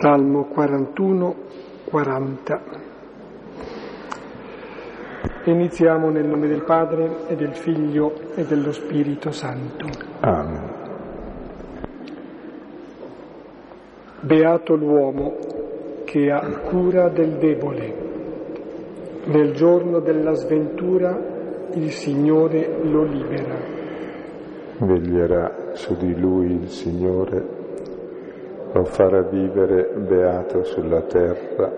Salmo 41, 40. Iniziamo nel nome del Padre e del Figlio e dello Spirito Santo. Amen. Beato l'uomo che ha cura del debole. Nel giorno della sventura il Signore lo libera. Veglierà su di lui il Signore, lo farà vivere beato sulla terra,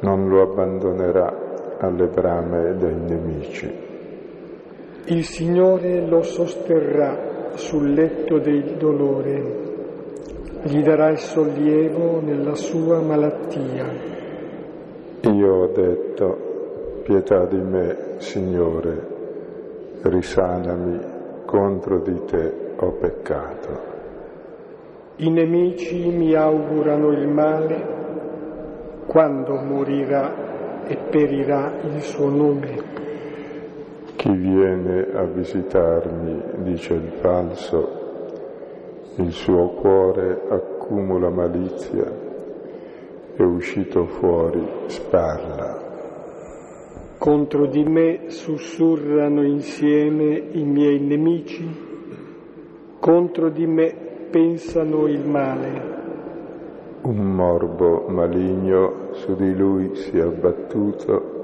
non lo abbandonerà alle brame dei nemici. Il Signore lo sosterrà sul letto del dolore, gli darà il sollievo nella sua malattia. Io ho detto, pietà di me, Signore, risanami, contro di te ho peccato. I nemici mi augurano il male quando morirà e perirà il suo nome. Chi viene a visitarmi, dice il falso, il suo cuore accumula malizia e uscito fuori sparla. Contro di me sussurrano insieme i miei nemici, contro di me pensano il male. Un morbo maligno su di lui si è abbattuto,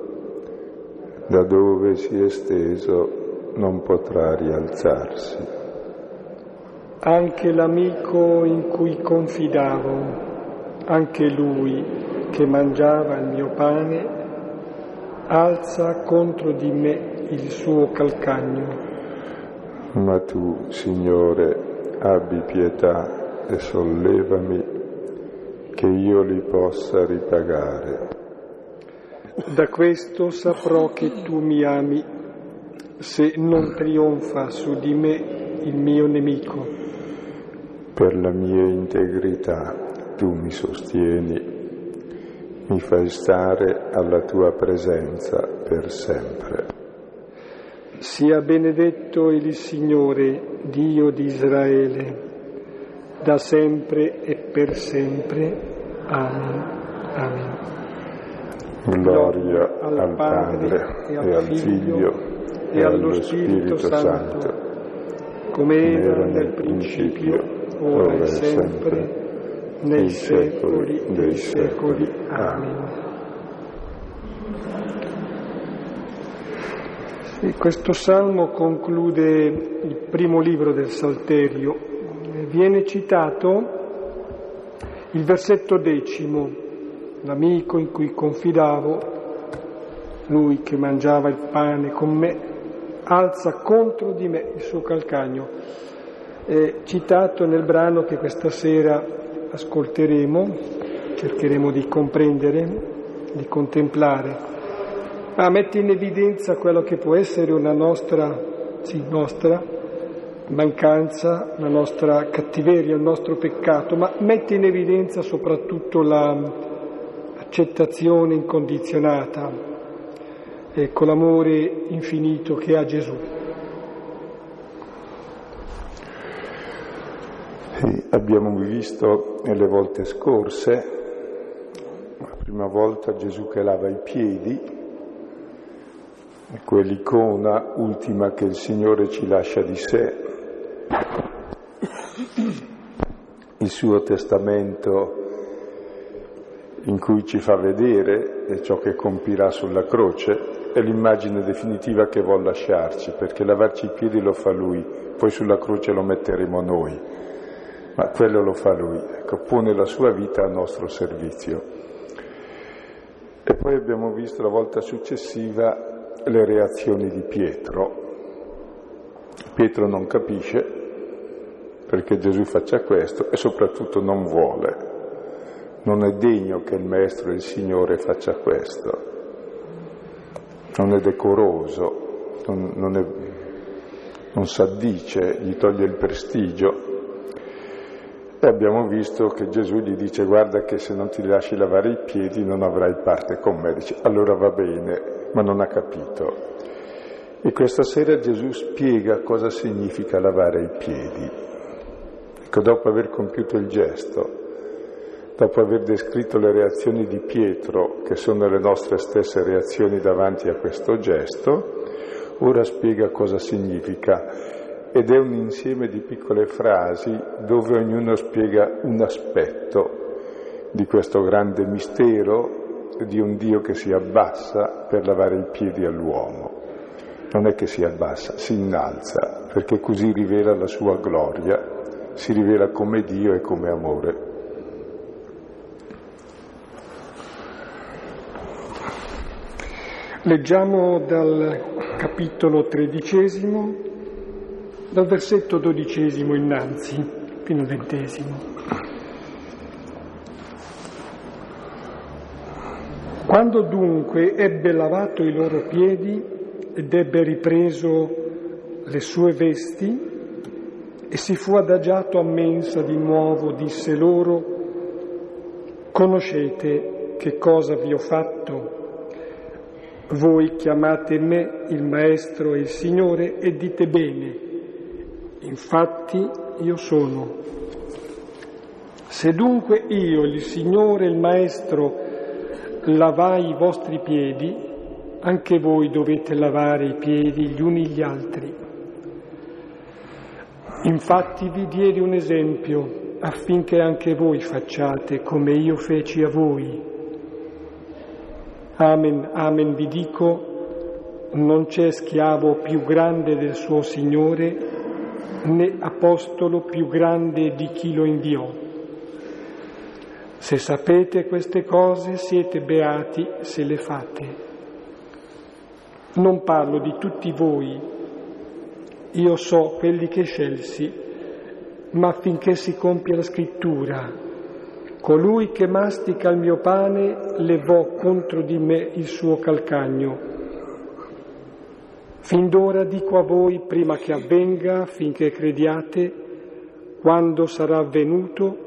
da dove si è steso non potrà rialzarsi. Anche l'amico in cui confidavo, anche lui che mangiava il mio pane, alza contro di me il suo calcagno. Ma tu, Signore, abbi pietà e sollevami che io li possa ripagare. Da questo saprò che tu mi ami, se non trionfa su di me il mio nemico. Per la mia integrità tu mi sostieni, mi fai stare alla tua presenza per sempre. Sia benedetto il Signore, Dio di Israele, da sempre e per sempre. Amen. Amen. Gloria al Padre e al Figlio e allo Spirito Santo, come era nel principio, ora e sempre, nei secoli dei secoli. Amen. Sì, questo salmo conclude il primo libro del Salterio. Viene citato il versetto decimo, l'amico in cui confidavo, lui che mangiava il pane con me, alza contro di me il suo calcagno. È citato nel brano che questa sera ascolteremo, cercheremo di comprendere, di contemplare, ma mette in evidenza quello che può essere una nostra, sì, nostra mancanza, la nostra cattiveria, il nostro peccato, ma mette in evidenza soprattutto l'accettazione incondizionata, ecco l'amore infinito che ha Gesù. Sì, abbiamo visto nelle volte scorse, la prima volta Gesù che lava i piedi, quell'icona ultima che il Signore ci lascia di sé, il suo testamento in cui ci fa vedere ciò che compirà sulla croce, è l'immagine definitiva che vuol lasciarci, perché lavarci i piedi lo fa Lui, poi sulla croce lo metteremo noi, ma quello lo fa Lui, ecco, pone la sua vita a nostro servizio. E poi abbiamo visto la volta successiva le reazioni di Pietro. Pietro non capisce perché Gesù faccia questo e soprattutto non vuole. Non è degno che il Maestro e il Signore faccia questo. Non è decoroso, non, non, è, non s'addice, gli toglie il prestigio. E abbiamo visto che Gesù gli dice guarda che se non ti lasci lavare i piedi non avrai parte con me. Dice allora va bene, ma non ha capito. E questa sera Gesù spiega cosa significa lavare i piedi. Ecco, dopo aver compiuto il gesto, dopo aver descritto le reazioni di Pietro, che sono le nostre stesse reazioni davanti a questo gesto, ora spiega cosa significa ed è un insieme di piccole frasi dove ognuno spiega un aspetto di questo grande mistero di un Dio che si abbassa per lavare i piedi all'uomo. Non è che si abbassa, si innalza, perché così rivela la sua gloria, si rivela come Dio e come amore. Leggiamo dal capitolo tredicesimo, dal versetto dodicesimo innanzi, fino al ventesimo. Quando dunque ebbe lavato i loro piedi ed ebbe ripreso le sue vesti e si fu adagiato a mensa di nuovo, disse loro, conoscete che cosa vi ho fatto? Voi chiamate me il Maestro e il Signore e dite bene, infatti io sono. Se dunque io, il Signore il Maestro, lavai i vostri piedi, anche voi dovete lavare i piedi gli uni gli altri. Infatti vi diedi un esempio affinché anche voi facciate come io feci a voi. Amen, amen vi dico, non c'è schiavo più grande del suo Signore, né apostolo più grande di chi lo inviò. Se sapete queste cose siete beati se le fate. Non parlo di tutti voi, io so quelli che scelsi, ma affinché si compia la scrittura, Colui che mastica il mio pane levò contro di me il suo calcagno. Fin d'ora dico a voi, prima che avvenga, finché crediate, quando sarà avvenuto,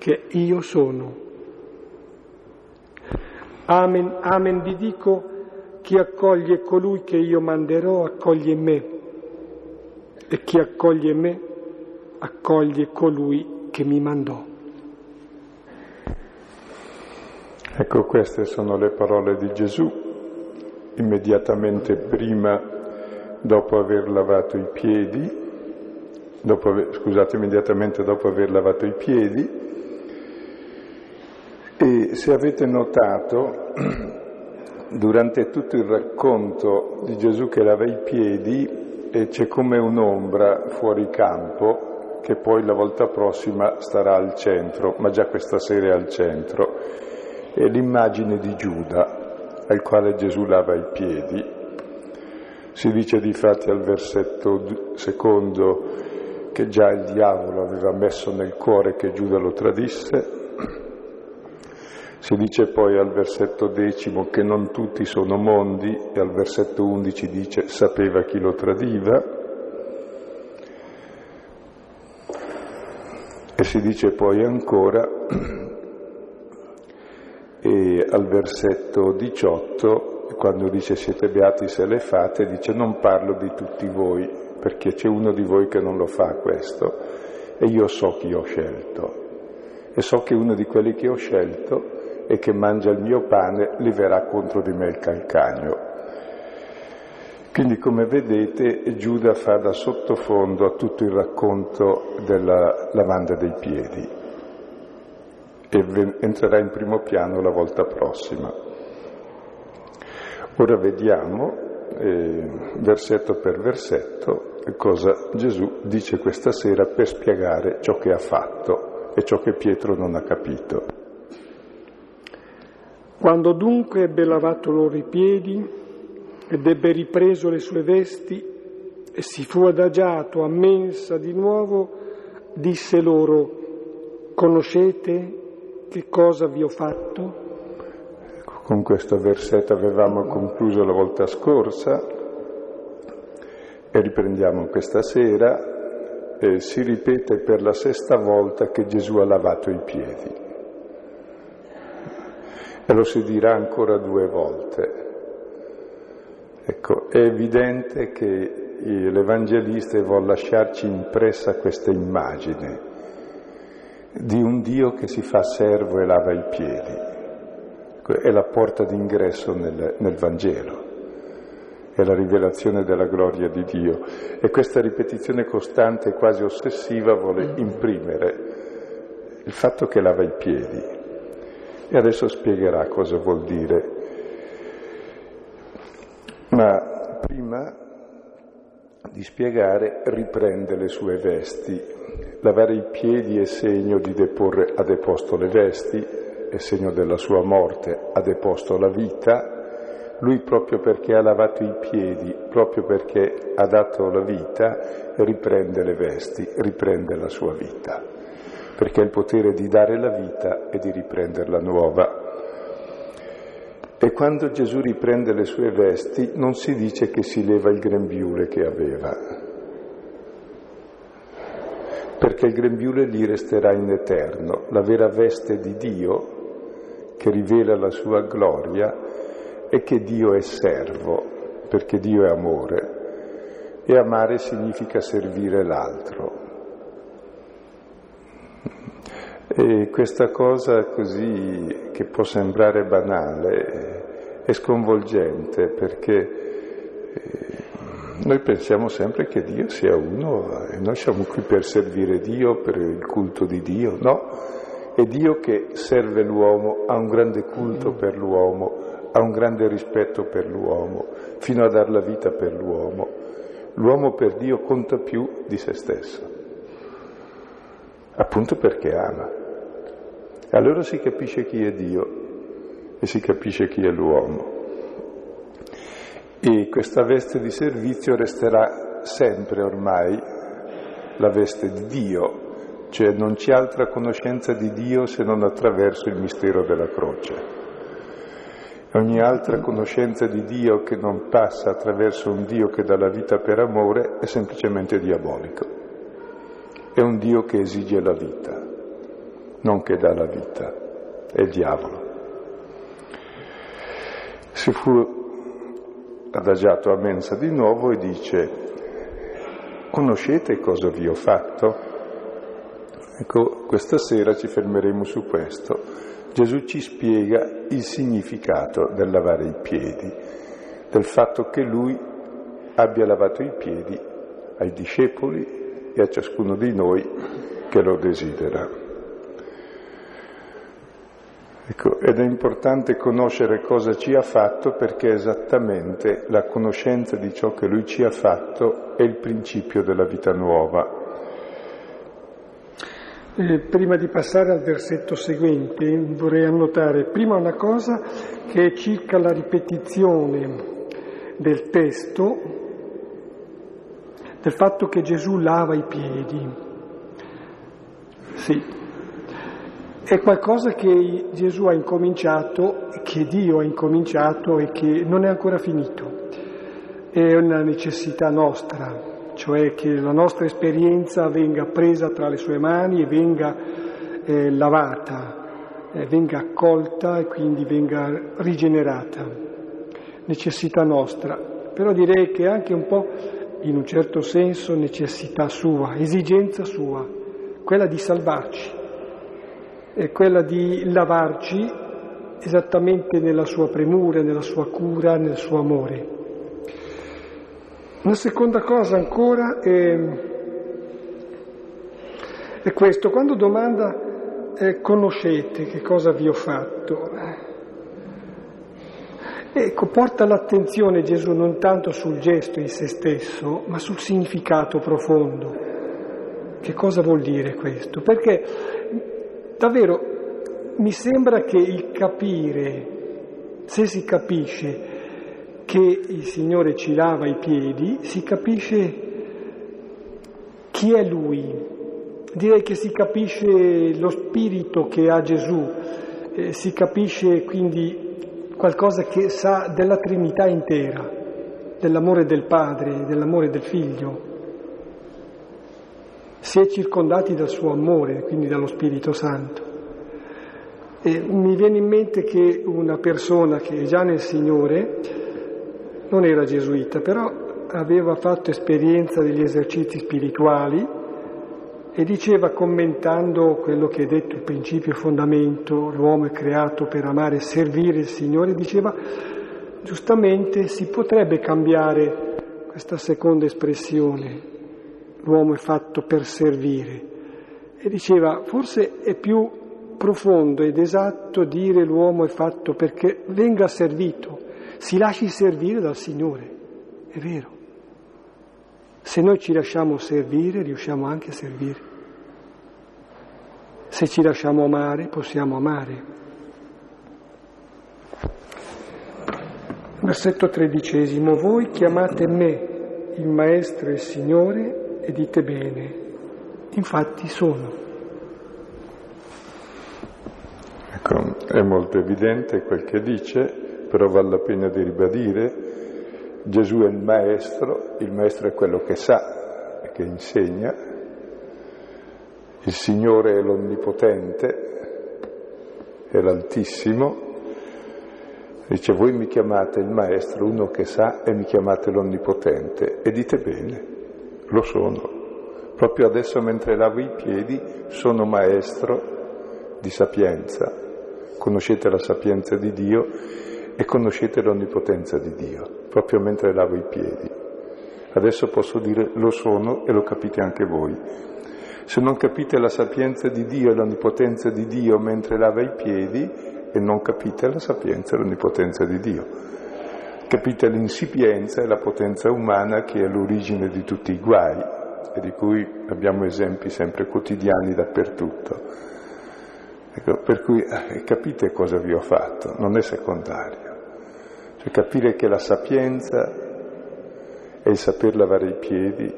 che io sono. Amen, amen vi dico, chi accoglie colui che io manderò accoglie me, e chi accoglie me accoglie colui che mi mandò. Ecco, queste sono le parole di Gesù immediatamente prima, dopo aver lavato i piedi, dopo scusate, immediatamente dopo aver lavato i piedi. E se avete notato, durante tutto il racconto di Gesù che lava i piedi, c'è come un'ombra fuori campo che poi la volta prossima starà al centro, ma già questa sera è al centro è l'immagine di Giuda al quale Gesù lava i piedi. Si dice difatti al versetto secondo che già il diavolo aveva messo nel cuore che Giuda lo tradisse. Si dice poi al versetto decimo che non tutti sono mondi e al versetto undici dice sapeva chi lo tradiva. E si dice poi ancora e al versetto 18, quando dice siete beati se le fate, dice non parlo di tutti voi, perché c'è uno di voi che non lo fa questo, e io so chi ho scelto, e so che uno di quelli che ho scelto e che mangia il mio pane leverà contro di me il calcagno. Quindi come vedete Giuda fa da sottofondo a tutto il racconto della lavanda dei piedi e entrerà in primo piano la volta prossima. Ora vediamo, eh, versetto per versetto, cosa Gesù dice questa sera per spiegare ciò che ha fatto e ciò che Pietro non ha capito. Quando dunque ebbe lavato loro i piedi ed ebbe ripreso le sue vesti e si fu adagiato a mensa di nuovo, disse loro, conoscete che cosa vi ho fatto? Con questo versetto avevamo concluso la volta scorsa e riprendiamo questa sera. Eh, si ripete per la sesta volta che Gesù ha lavato i piedi. E lo si dirà ancora due volte. Ecco, è evidente che l'Evangelista vuole lasciarci impressa questa immagine di un Dio che si fa servo e lava i piedi. È la porta d'ingresso nel, nel Vangelo, è la rivelazione della gloria di Dio e questa ripetizione costante e quasi ossessiva vuole imprimere il fatto che lava i piedi. E adesso spiegherà cosa vuol dire. Ma prima di spiegare riprende le sue vesti. Lavare i piedi è segno di deporre a deposto le vesti, è segno della sua morte, ha deposto la vita. Lui proprio perché ha lavato i piedi, proprio perché ha dato la vita, riprende le vesti, riprende la sua vita, perché ha il potere di dare la vita e di riprenderla nuova. E quando Gesù riprende le sue vesti non si dice che si leva il grembiule che aveva, perché il grembiule lì resterà in eterno, la vera veste di Dio che rivela la sua gloria è che Dio è servo, perché Dio è amore e amare significa servire l'altro. E questa cosa così che può sembrare banale è sconvolgente perché eh, noi pensiamo sempre che Dio sia uno e noi siamo qui per servire Dio, per il culto di Dio, no? È Dio che serve l'uomo, ha un grande culto per l'uomo, ha un grande rispetto per l'uomo, fino a dar la vita per l'uomo. L'uomo per Dio conta più di se stesso, appunto perché ama. Allora si capisce chi è Dio e si capisce chi è l'uomo. E questa veste di servizio resterà sempre ormai la veste di Dio, cioè non c'è altra conoscenza di Dio se non attraverso il mistero della croce. Ogni altra conoscenza di Dio che non passa attraverso un Dio che dà la vita per amore è semplicemente diabolico. È un Dio che esige la vita non che dà la vita, è il diavolo. Si fu adagiato a mensa di nuovo e dice, conoscete cosa vi ho fatto? Ecco, questa sera ci fermeremo su questo. Gesù ci spiega il significato del lavare i piedi, del fatto che lui abbia lavato i piedi ai discepoli e a ciascuno di noi che lo desidera. Ecco, ed è importante conoscere cosa ci ha fatto perché esattamente la conoscenza di ciò che lui ci ha fatto è il principio della vita nuova. Eh, prima di passare al versetto seguente vorrei annotare prima una cosa che è circa la ripetizione del testo del fatto che Gesù lava i piedi. Sì, è qualcosa che Gesù ha incominciato, che Dio ha incominciato e che non è ancora finito. È una necessità nostra, cioè che la nostra esperienza venga presa tra le sue mani e venga eh, lavata, eh, venga accolta e quindi venga rigenerata. Necessità nostra, però direi che anche un po', in un certo senso, necessità sua, esigenza sua, quella di salvarci è quella di lavarci esattamente nella sua premura, nella sua cura, nel suo amore. Una seconda cosa ancora è, è questo, quando domanda eh, conoscete che cosa vi ho fatto, ecco, porta l'attenzione Gesù non tanto sul gesto in se stesso, ma sul significato profondo. Che cosa vuol dire questo? Perché Davvero, mi sembra che il capire, se si capisce che il Signore ci lava i piedi, si capisce chi è Lui. Direi che si capisce lo spirito che ha Gesù, eh, si capisce quindi qualcosa che sa della Trinità intera, dell'amore del Padre, dell'amore del Figlio si è circondati dal suo amore, quindi dallo Spirito Santo. E mi viene in mente che una persona che è già nel Signore non era gesuita, però aveva fatto esperienza degli esercizi spirituali e diceva commentando quello che è detto il principio fondamento, l'uomo è creato per amare e servire il Signore, diceva giustamente si potrebbe cambiare questa seconda espressione, l'uomo è fatto per servire, e diceva forse è più profondo ed esatto dire l'uomo è fatto perché venga servito, si lasci servire dal Signore, è vero. Se noi ci lasciamo servire, riusciamo anche a servire. Se ci lasciamo amare, possiamo amare. Versetto tredicesimo, voi chiamate me il Maestro e il Signore e dite bene, infatti sono. Ecco, è molto evidente quel che dice, però vale la pena di ribadire Gesù è il maestro, il maestro è quello che sa e che insegna, il Signore è l'Onnipotente, è l'Altissimo, dice voi mi chiamate il maestro, uno che sa, e mi chiamate l'Onnipotente, e dite bene, lo sono. Proprio adesso mentre lavo i piedi sono maestro di sapienza, conoscete la sapienza di Dio e conoscete l'onnipotenza di Dio, proprio mentre lavo i piedi. Adesso posso dire lo sono e lo capite anche voi. Se non capite la sapienza di Dio e l'onnipotenza di Dio mentre lava i piedi, e non capite la sapienza e l'onnipotenza di Dio. Capite l'insipienza e la potenza umana che è l'origine di tutti i guai e di cui abbiamo esempi sempre quotidiani dappertutto. Ecco, per cui eh, capite cosa vi ho fatto, non è secondario. Cioè capire che la sapienza è il saper lavare i piedi,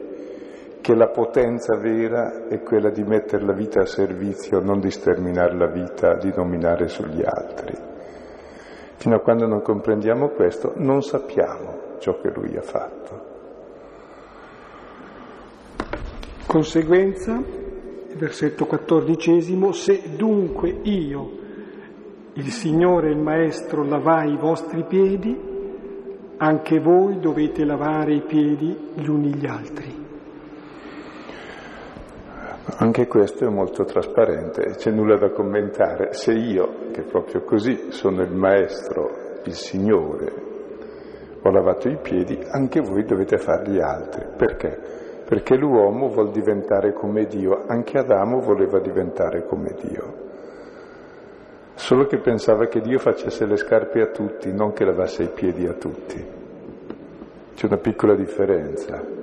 che la potenza vera è quella di mettere la vita a servizio, non di sterminare la vita, di dominare sugli altri. Fino a quando non comprendiamo questo, non sappiamo ciò che lui ha fatto. Conseguenza, versetto quattordicesimo, se dunque io, il Signore il Maestro lavai i vostri piedi, anche voi dovete lavare i piedi gli uni gli altri. Anche questo è molto trasparente, c'è nulla da commentare. Se io, che proprio così sono il Maestro, il Signore, ho lavato i piedi, anche voi dovete fare gli altri. Perché? Perché l'uomo vuol diventare come Dio, anche Adamo voleva diventare come Dio solo che pensava che Dio facesse le scarpe a tutti, non che lavasse i piedi a tutti. C'è una piccola differenza.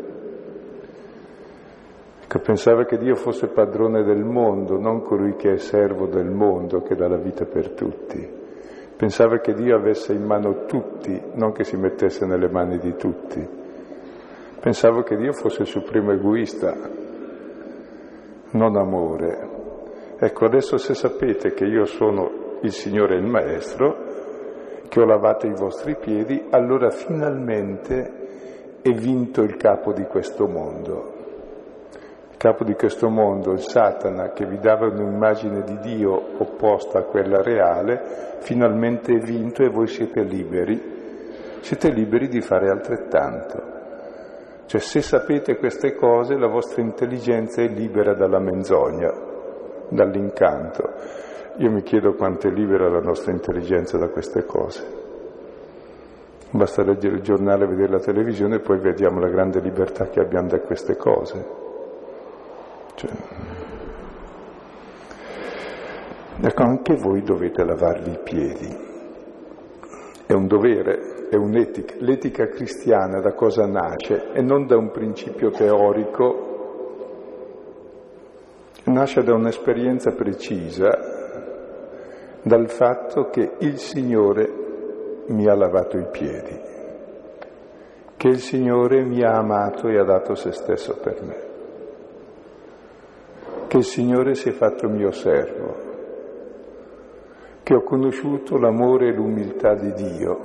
Ecco, pensava che Dio fosse padrone del mondo, non colui che è servo del mondo, che dà la vita per tutti. Pensava che Dio avesse in mano tutti, non che si mettesse nelle mani di tutti. Pensavo che Dio fosse il supremo egoista, non amore. Ecco, adesso se sapete che io sono il Signore è il Maestro, che ho lavato i vostri piedi, allora finalmente è vinto il capo di questo mondo. Capo di questo mondo, il Satana, che vi dava un'immagine di Dio opposta a quella reale, finalmente è vinto e voi siete liberi. Siete liberi di fare altrettanto. Cioè se sapete queste cose la vostra intelligenza è libera dalla menzogna, dall'incanto. Io mi chiedo quanto è libera la nostra intelligenza da queste cose. Basta leggere il giornale, vedere la televisione e poi vediamo la grande libertà che abbiamo da queste cose. Cioè... Ecco, anche voi dovete lavarvi i piedi. È un dovere, è un'etica. L'etica cristiana da cosa nasce? E non da un principio teorico, nasce da un'esperienza precisa dal fatto che il Signore mi ha lavato i piedi, che il Signore mi ha amato e ha dato se stesso per me, che il Signore si è fatto mio servo, che ho conosciuto l'amore e l'umiltà di Dio,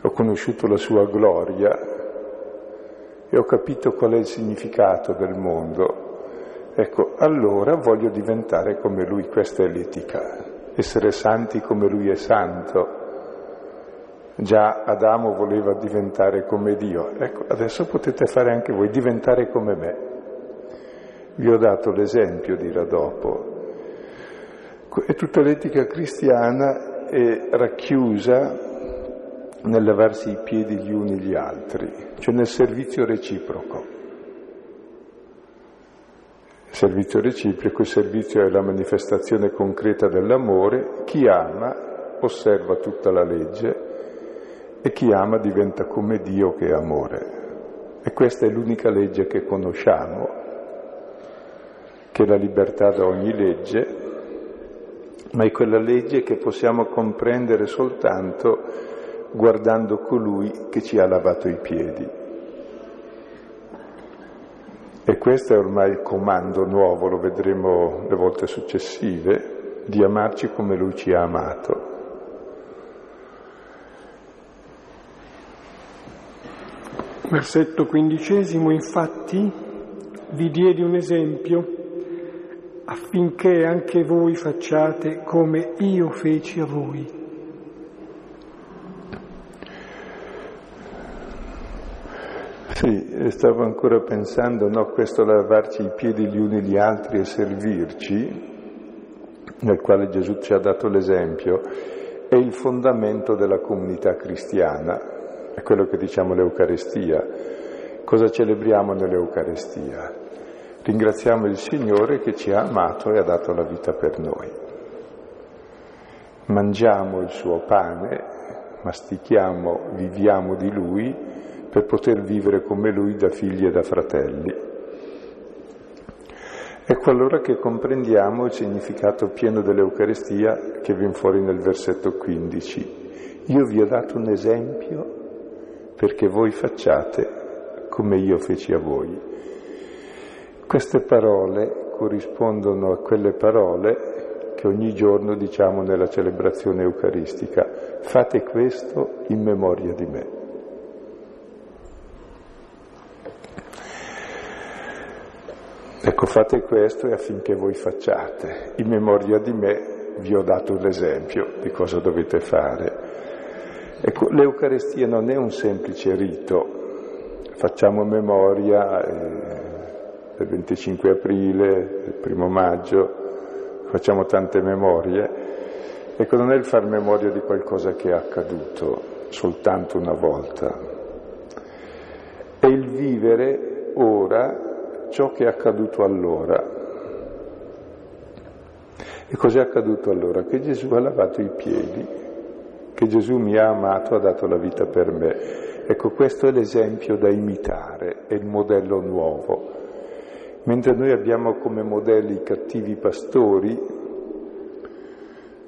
ho conosciuto la sua gloria e ho capito qual è il significato del mondo Ecco, allora voglio diventare come lui, questa è l'etica, essere santi come lui è santo. Già Adamo voleva diventare come Dio, ecco, adesso potete fare anche voi, diventare come me. Vi ho dato l'esempio, dirà dopo. E tutta l'etica cristiana è racchiusa nel lavarsi i piedi gli uni gli altri, cioè nel servizio reciproco. Il servizio reciproco, il servizio è la manifestazione concreta dell'amore, chi ama osserva tutta la legge e chi ama diventa come Dio che è amore. E questa è l'unica legge che conosciamo, che la libertà da ogni legge, ma è quella legge che possiamo comprendere soltanto guardando colui che ci ha lavato i piedi. E questo è ormai il comando nuovo, lo vedremo le volte successive, di amarci come Lui ci ha amato. Versetto quindicesimo, infatti, vi diedi un esempio affinché anche voi facciate come io feci a voi. Sì, stavo ancora pensando, no, questo lavarci i piedi gli uni gli altri e servirci, nel quale Gesù ci ha dato l'esempio, è il fondamento della comunità cristiana, è quello che diciamo l'Eucarestia. Cosa celebriamo nell'Eucarestia? Ringraziamo il Signore che ci ha amato e ha dato la vita per noi. Mangiamo il suo pane, mastichiamo, viviamo di Lui per poter vivere come lui da figli e da fratelli. Ecco allora che comprendiamo il significato pieno dell'Eucaristia che viene fuori nel versetto 15. Io vi ho dato un esempio perché voi facciate come io feci a voi. Queste parole corrispondono a quelle parole che ogni giorno diciamo nella celebrazione eucaristica. Fate questo in memoria di me. Ecco, fate questo e affinché voi facciate. In memoria di me vi ho dato l'esempio di cosa dovete fare. Ecco, l'Eucarestia non è un semplice rito. Facciamo memoria eh, del 25 aprile, del primo maggio, facciamo tante memorie. Ecco, non è il far memoria di qualcosa che è accaduto soltanto una volta, è il vivere ora ciò che è accaduto allora. E cos'è accaduto allora? Che Gesù ha lavato i piedi, che Gesù mi ha amato, ha dato la vita per me. Ecco, questo è l'esempio da imitare, è il modello nuovo. Mentre noi abbiamo come modelli i cattivi pastori,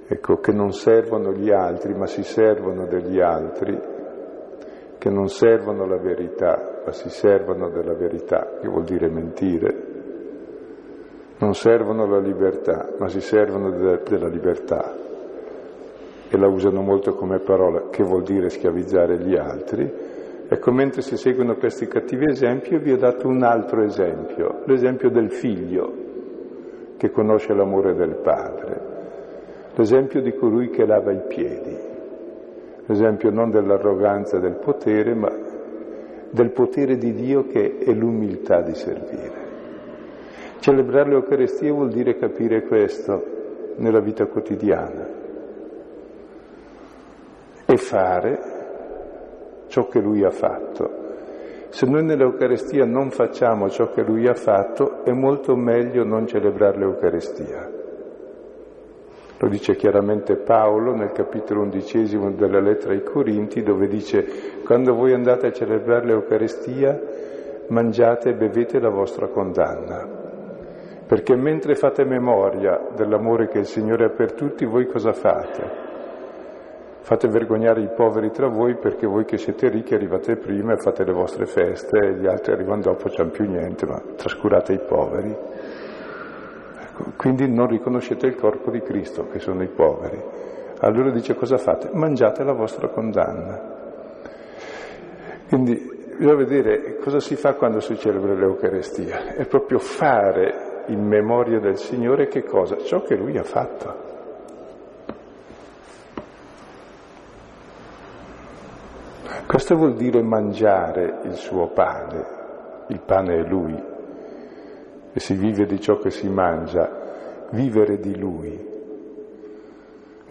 ecco, che non servono gli altri, ma si servono degli altri, che non servono la verità, ma si servono della verità, che vuol dire mentire. Non servono la libertà, ma si servono de- della libertà. E la usano molto come parola, che vuol dire schiavizzare gli altri. Ecco, mentre si seguono questi cattivi esempi, vi ho dato un altro esempio, l'esempio del figlio che conosce l'amore del padre, l'esempio di colui che lava i piedi l'esempio non dell'arroganza del potere, ma del potere di Dio che è l'umiltà di servire. Celebrare l'Eucarestia vuol dire capire questo nella vita quotidiana e fare ciò che Lui ha fatto. Se noi nell'Eucarestia non facciamo ciò che Lui ha fatto, è molto meglio non celebrare l'Eucarestia. Lo dice chiaramente Paolo nel capitolo undicesimo della lettera ai Corinti, dove dice quando voi andate a celebrare l'Eucaristia mangiate e bevete la vostra condanna. Perché mentre fate memoria dell'amore che il Signore ha per tutti, voi cosa fate? Fate vergognare i poveri tra voi perché voi che siete ricchi arrivate prima e fate le vostre feste e gli altri arrivano dopo, non più niente, ma trascurate i poveri. Quindi non riconoscete il corpo di Cristo, che sono i poveri. Allora dice cosa fate? Mangiate la vostra condanna. Quindi bisogna vedere cosa si fa quando si celebra l'Eucarestia. È proprio fare in memoria del Signore che cosa? Ciò che Lui ha fatto. Questo vuol dire mangiare il suo pane, il pane è Lui, e si vive di ciò che si mangia, vivere di Lui,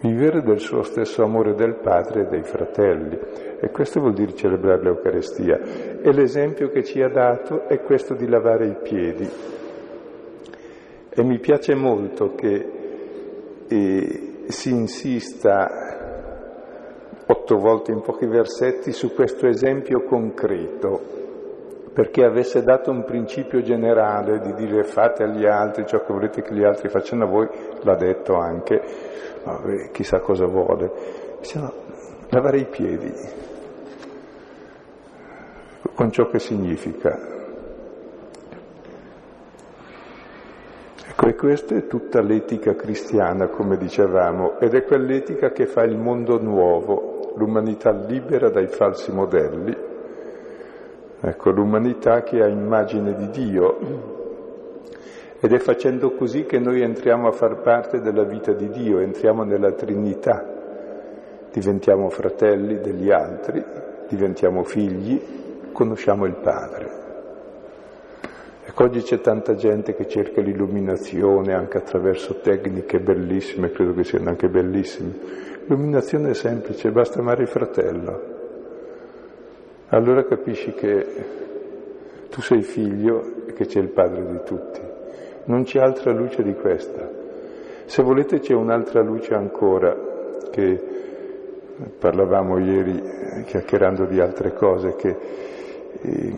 vivere del suo stesso amore del Padre e dei fratelli. E questo vuol dire celebrare l'Eucarestia. E l'esempio che ci ha dato è questo di lavare i piedi. E mi piace molto che eh, si insista otto volte in pochi versetti su questo esempio concreto perché avesse dato un principio generale di dire fate agli altri ciò che volete che gli altri facciano a voi, l'ha detto anche, vabbè, chissà cosa vuole, bisogna lavare i piedi, con ciò che significa. Ecco, e questa è tutta l'etica cristiana, come dicevamo, ed è quell'etica che fa il mondo nuovo, l'umanità libera dai falsi modelli, Ecco, l'umanità che ha immagine di Dio ed è facendo così che noi entriamo a far parte della vita di Dio, entriamo nella Trinità, diventiamo fratelli degli altri, diventiamo figli, conosciamo il Padre. Ecco, oggi c'è tanta gente che cerca l'illuminazione anche attraverso tecniche bellissime, credo che siano anche bellissime. L'illuminazione è semplice, basta amare il fratello allora capisci che tu sei figlio e che c'è il Padre di tutti. Non c'è altra luce di questa. Se volete c'è un'altra luce ancora, che parlavamo ieri chiacchierando di altre cose, che eh,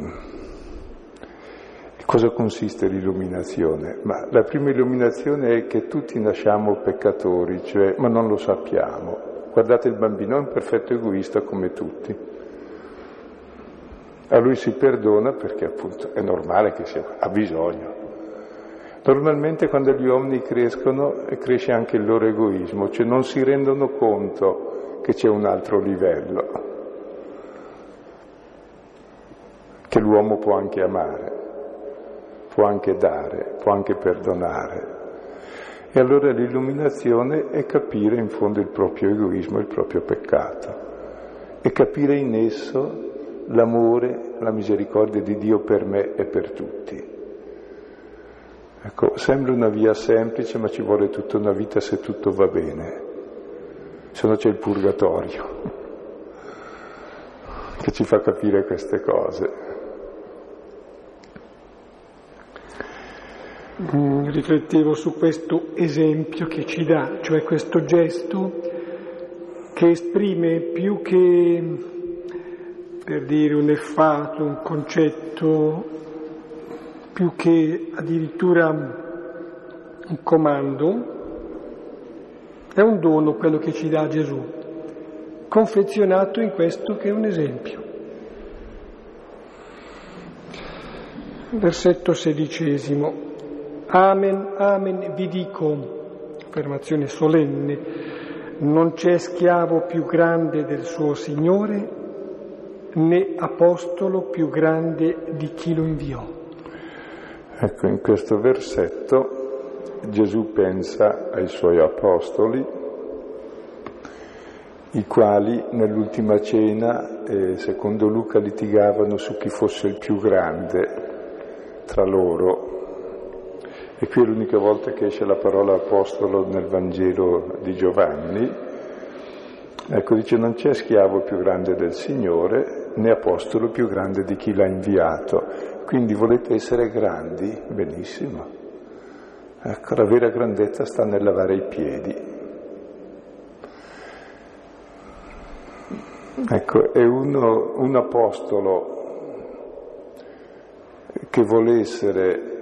cosa consiste l'illuminazione? Ma la prima illuminazione è che tutti nasciamo peccatori, cioè, ma non lo sappiamo. Guardate il bambino, è un perfetto egoista come tutti a lui si perdona perché appunto è normale che sia, ha bisogno. Normalmente quando gli uomini crescono cresce anche il loro egoismo, cioè non si rendono conto che c'è un altro livello, che l'uomo può anche amare, può anche dare, può anche perdonare. E allora l'illuminazione è capire in fondo il proprio egoismo, il proprio peccato, e capire in esso l'amore, la misericordia di Dio per me e per tutti. Ecco, sembra una via semplice, ma ci vuole tutta una vita se tutto va bene, se no c'è il purgatorio che ci fa capire queste cose. Mm, riflettevo su questo esempio che ci dà, cioè questo gesto che esprime più che per dire un effato, un concetto più che addirittura un comando, è un dono quello che ci dà Gesù, confezionato in questo che è un esempio. Versetto sedicesimo. Amen, amen, vi dico, affermazione solenne, non c'è schiavo più grande del suo Signore né apostolo più grande di chi lo inviò. Ecco, in questo versetto Gesù pensa ai suoi apostoli, i quali nell'ultima cena, eh, secondo Luca, litigavano su chi fosse il più grande tra loro. E qui è l'unica volta che esce la parola apostolo nel Vangelo di Giovanni. Ecco, dice non c'è schiavo più grande del Signore, né apostolo più grande di chi l'ha inviato. Quindi volete essere grandi? Benissimo. Ecco, la vera grandezza sta nel lavare i piedi. Ecco, è uno, un apostolo che vuole essere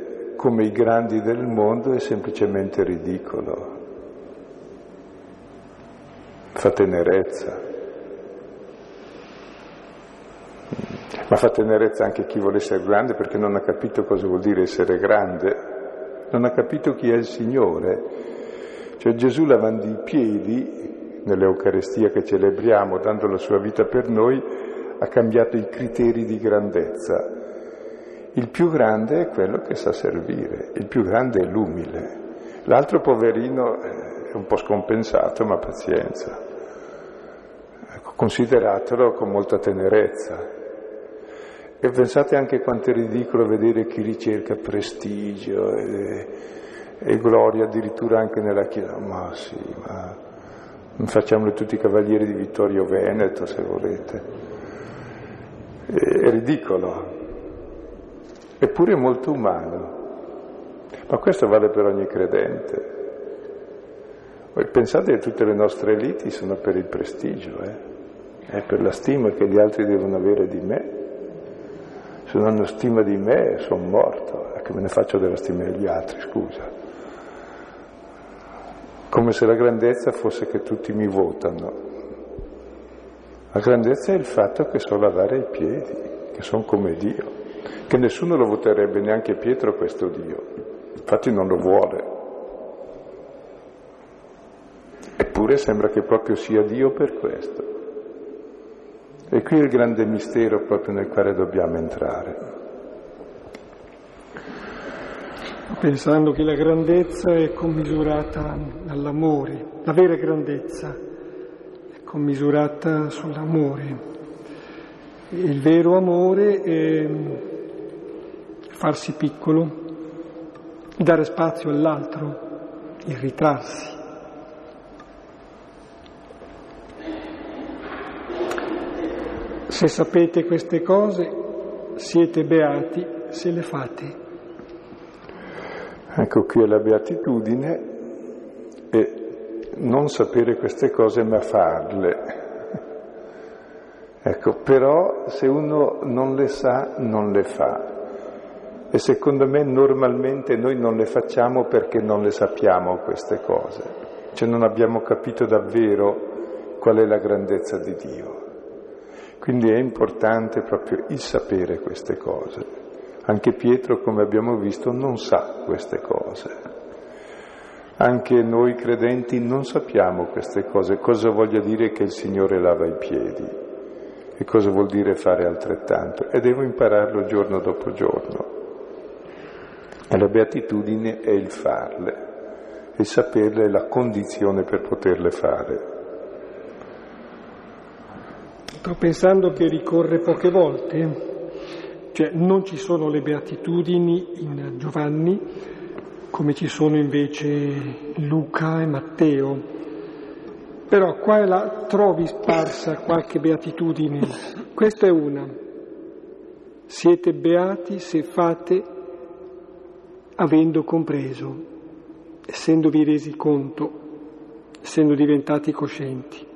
come i grandi del mondo è semplicemente ridicolo, fa tenerezza. ma fa tenerezza anche chi vuole essere grande perché non ha capito cosa vuol dire essere grande, non ha capito chi è il Signore. Cioè Gesù lavando i piedi nell'Eucarestia che celebriamo, dando la sua vita per noi, ha cambiato i criteri di grandezza. Il più grande è quello che sa servire, il più grande è l'umile. L'altro poverino è un po' scompensato, ma pazienza. Ecco, consideratelo con molta tenerezza E pensate anche quanto è ridicolo vedere chi ricerca prestigio e, e gloria addirittura anche nella Chiesa. Ma sì, ma facciamoli tutti cavalieri di Vittorio Veneto se volete. È ridicolo, eppure molto umano. Ma questo vale per ogni credente. Pensate che tutte le nostre eliti sono per il prestigio, eh? È per la stima che gli altri devono avere di me. Se non hanno stima di me sono morto, che me ne faccio della stima degli altri, scusa. Come se la grandezza fosse che tutti mi votano. La grandezza è il fatto che so lavare i piedi, che sono come Dio, che nessuno lo voterebbe, neanche Pietro questo Dio, infatti non lo vuole. Eppure sembra che proprio sia Dio per questo. E qui è il grande mistero proprio nel quale dobbiamo entrare. Pensando che la grandezza è commisurata all'amore, la vera grandezza è commisurata sull'amore. Il vero amore è farsi piccolo, dare spazio all'altro, irritarsi. Se sapete queste cose, siete beati se le fate. Ecco qui è la beatitudine e non sapere queste cose ma farle. Ecco, però se uno non le sa, non le fa. E secondo me normalmente noi non le facciamo perché non le sappiamo queste cose, cioè non abbiamo capito davvero qual è la grandezza di Dio. Quindi è importante proprio il sapere queste cose. Anche Pietro, come abbiamo visto, non sa queste cose. Anche noi credenti non sappiamo queste cose, cosa voglia dire che il Signore lava i piedi e cosa vuol dire fare altrettanto. E devo impararlo giorno dopo giorno. E la beatitudine è il farle, il saperle è la condizione per poterle fare. Sto pensando che ricorre poche volte, cioè non ci sono le beatitudini in Giovanni come ci sono invece Luca e Matteo, però qua e là trovi sparsa qualche beatitudine. Questa è una. Siete beati se fate avendo compreso, essendovi resi conto, essendo diventati coscienti.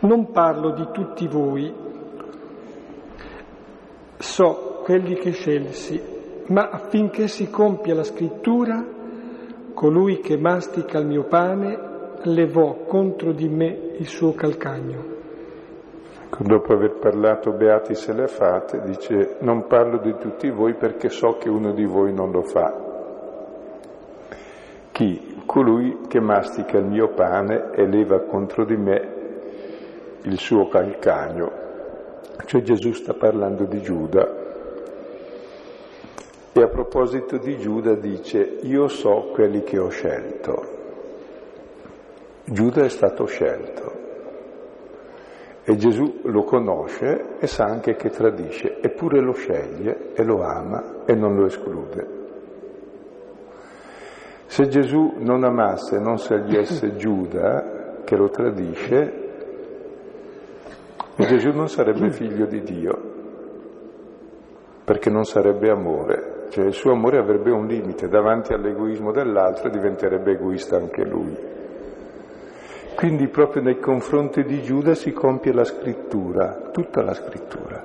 Non parlo di tutti voi, so quelli che scelsi, ma affinché si compia la scrittura, colui che mastica il mio pane levò contro di me il suo calcagno. Dopo aver parlato beati se le fate, dice non parlo di tutti voi perché so che uno di voi non lo fa. Chi? Colui che mastica il mio pane e leva contro di me il suo calcagno. Cioè Gesù sta parlando di Giuda e a proposito di Giuda dice io so quelli che ho scelto. Giuda è stato scelto e Gesù lo conosce e sa anche che tradisce, eppure lo sceglie e lo ama e non lo esclude. Se Gesù non amasse, non scegliesse Giuda, che lo tradisce, Gesù non sarebbe figlio di Dio, perché non sarebbe amore, cioè il suo amore avrebbe un limite, davanti all'egoismo dell'altro diventerebbe egoista anche lui. Quindi proprio nei confronti di Giuda si compie la scrittura, tutta la scrittura.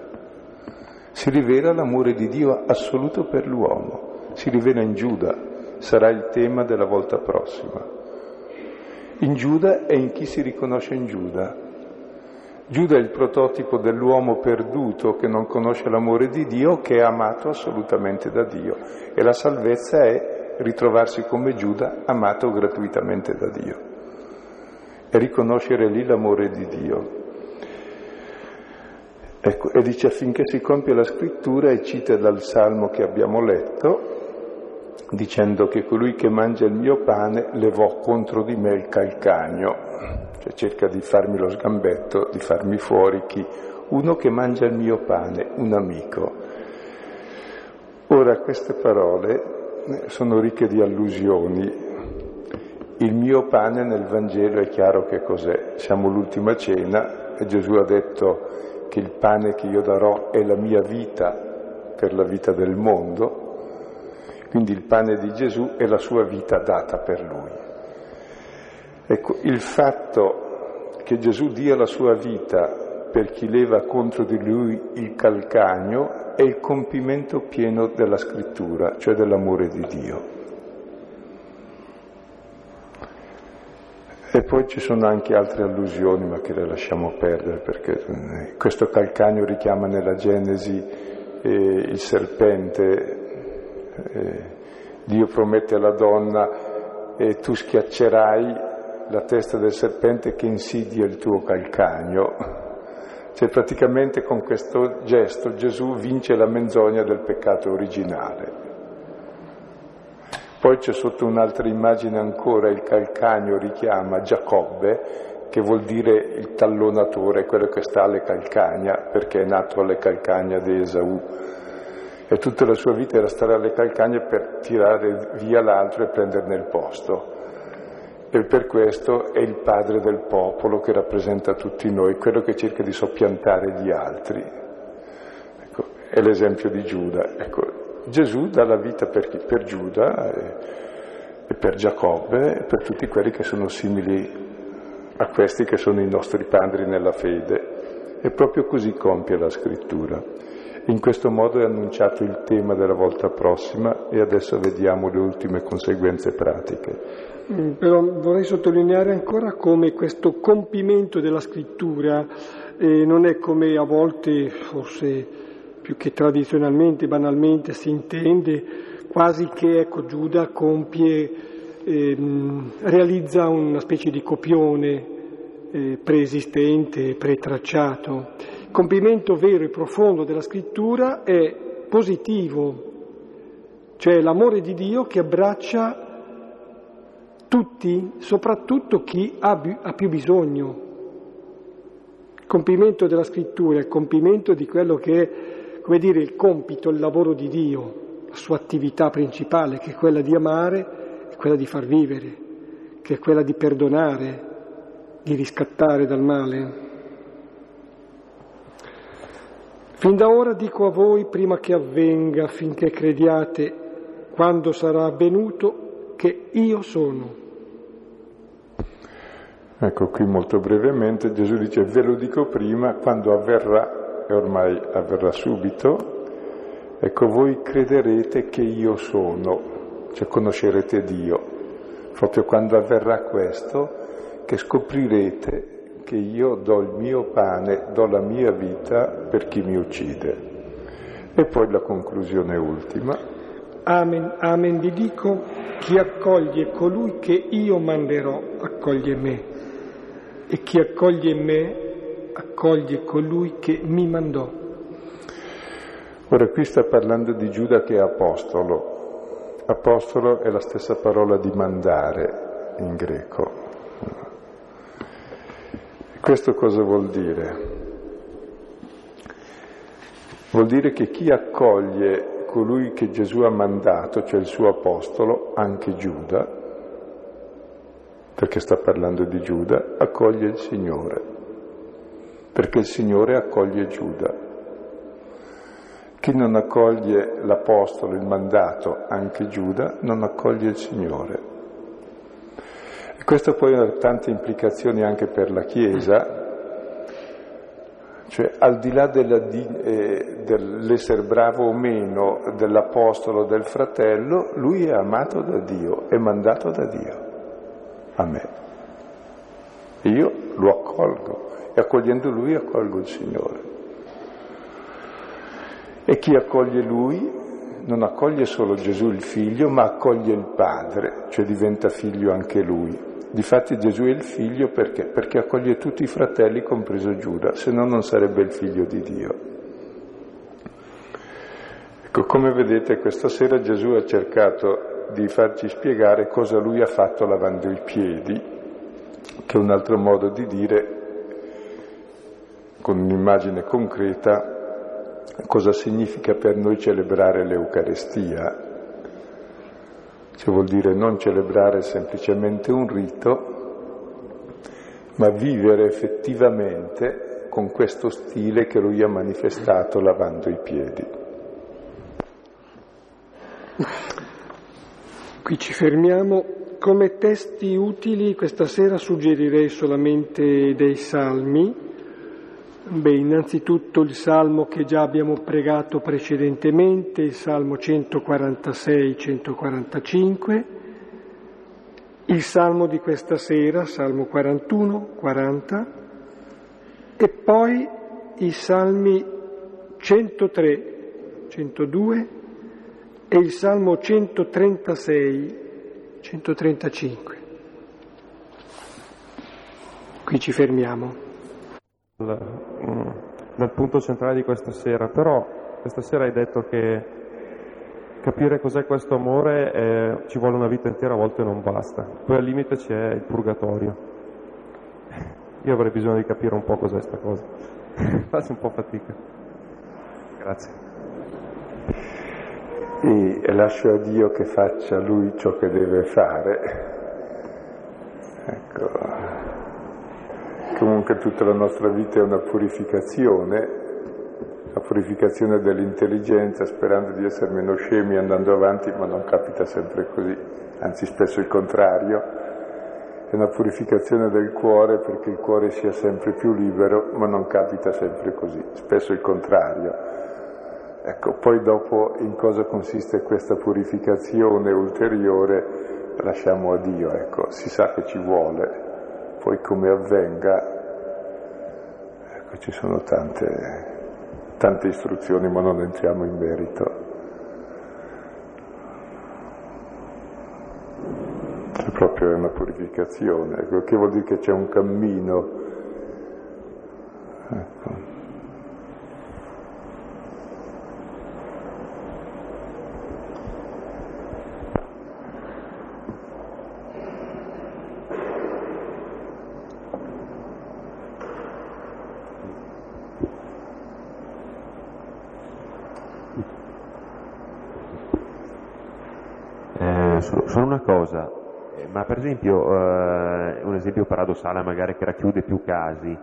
Si rivela l'amore di Dio assoluto per l'uomo, si rivela in Giuda, sarà il tema della volta prossima. In Giuda e in chi si riconosce in Giuda, Giuda è il prototipo dell'uomo perduto che non conosce l'amore di Dio, che è amato assolutamente da Dio. E la salvezza è ritrovarsi come Giuda, amato gratuitamente da Dio. E riconoscere lì l'amore di Dio. Ecco, e dice affinché si compia la scrittura e cita dal salmo che abbiamo letto, dicendo che colui che mangia il mio pane levò contro di me il calcagno, cioè cerca di farmi lo sgambetto, di farmi fuori chi uno che mangia il mio pane, un amico. Ora queste parole eh, sono ricche di allusioni. Il mio pane nel Vangelo è chiaro che cos'è. Siamo l'ultima cena e Gesù ha detto che il pane che io darò è la mia vita per la vita del mondo, quindi il pane di Gesù è la sua vita data per lui. Ecco, il fatto che Gesù dia la sua vita per chi leva contro di lui il calcagno è il compimento pieno della scrittura, cioè dell'amore di Dio. E poi ci sono anche altre allusioni, ma che le lasciamo perdere, perché eh, questo calcagno richiama nella Genesi eh, il serpente eh, Dio promette alla donna e tu schiaccerai la testa del serpente che insidia il tuo calcagno. Cioè praticamente con questo gesto Gesù vince la menzogna del peccato originale. Poi c'è sotto un'altra immagine ancora, il calcagno richiama Giacobbe, che vuol dire il tallonatore, quello che sta alle calcagna, perché è nato alle calcagna di Esaù e tutta la sua vita era stare alle calcagne per tirare via l'altro e prenderne il posto. E per questo è il padre del popolo che rappresenta tutti noi, quello che cerca di soppiantare gli altri. Ecco, è l'esempio di Giuda. Ecco, Gesù dà la vita per, per Giuda e, e per Giacobbe e per tutti quelli che sono simili a questi che sono i nostri padri nella fede. E proprio così compie la scrittura. In questo modo è annunciato il tema della volta prossima e adesso vediamo le ultime conseguenze pratiche. Mm, però vorrei sottolineare ancora come questo compimento della scrittura eh, non è come a volte, forse più che tradizionalmente, banalmente si intende, quasi che ecco, Giuda compie, eh, realizza una specie di copione eh, preesistente, pretracciato compimento vero e profondo della scrittura è positivo, cioè l'amore di Dio che abbraccia tutti, soprattutto chi ha, ha più bisogno. Il compimento della scrittura, il compimento di quello che è, come dire, il compito, il lavoro di Dio, la sua attività principale, che è quella di amare, è quella di far vivere, che è quella di perdonare, di riscattare dal male. Fin da ora dico a voi, prima che avvenga, finché crediate, quando sarà avvenuto, che io sono. Ecco, qui molto brevemente Gesù dice, ve lo dico prima, quando avverrà, e ormai avverrà subito, ecco, voi crederete che io sono, cioè conoscerete Dio. Proprio quando avverrà questo, che scoprirete che io do il mio pane, do la mia vita per chi mi uccide. E poi la conclusione ultima. Amen, amen, vi dico, chi accoglie colui che io manderò, accoglie me, e chi accoglie me, accoglie colui che mi mandò. Ora qui sta parlando di Giuda che è apostolo. Apostolo è la stessa parola di mandare in greco. Questo cosa vuol dire? Vuol dire che chi accoglie colui che Gesù ha mandato, cioè il suo apostolo, anche Giuda, perché sta parlando di Giuda, accoglie il Signore, perché il Signore accoglie Giuda. Chi non accoglie l'apostolo, il mandato, anche Giuda, non accoglie il Signore. Questo poi ha tante implicazioni anche per la Chiesa, cioè al di là della, eh, dell'essere bravo o meno dell'Apostolo, del fratello, lui è amato da Dio, è mandato da Dio a me. E io lo accolgo e accogliendo lui accolgo il Signore. E chi accoglie lui non accoglie solo Gesù il figlio, ma accoglie il Padre, cioè diventa figlio anche lui. Difatti Gesù è il figlio perché? Perché accoglie tutti i fratelli, compreso Giuda, se no non sarebbe il figlio di Dio. Ecco, come vedete questa sera Gesù ha cercato di farci spiegare cosa lui ha fatto lavando i piedi, che è un altro modo di dire con un'immagine concreta cosa significa per noi celebrare l'Eucarestia. Cioè vuol dire non celebrare semplicemente un rito, ma vivere effettivamente con questo stile che lui ha manifestato lavando i piedi. Qui ci fermiamo. Come testi utili questa sera suggerirei solamente dei salmi. Beh, innanzitutto il salmo che già abbiamo pregato precedentemente, il salmo 146-145, il salmo di questa sera, salmo 41, 40, e poi i salmi 103, 102 e il salmo 136 135. Qui ci fermiamo. Mm, dal punto centrale di questa sera, però questa sera hai detto che capire cos'è questo amore eh, ci vuole una vita intera, a volte non basta. Poi al limite c'è il purgatorio. Io avrei bisogno di capire un po' cos'è questa cosa. Faccio un po' fatica. Grazie e lascio a Dio che faccia Lui ciò che deve fare. Ecco. Comunque tutta la nostra vita è una purificazione, la purificazione dell'intelligenza, sperando di essere meno scemi andando avanti, ma non capita sempre così, anzi spesso il contrario. È una purificazione del cuore perché il cuore sia sempre più libero, ma non capita sempre così, spesso il contrario. Ecco, poi dopo in cosa consiste questa purificazione ulteriore? Lasciamo a Dio, ecco, si sa che ci vuole, poi come avvenga, ecco, ci sono tante, tante istruzioni, ma non entriamo in merito. C'è proprio una purificazione, ecco, che vuol dire che c'è un cammino. Ecco. solo una cosa, eh, ma per esempio eh, un esempio paradossale magari che racchiude più casi,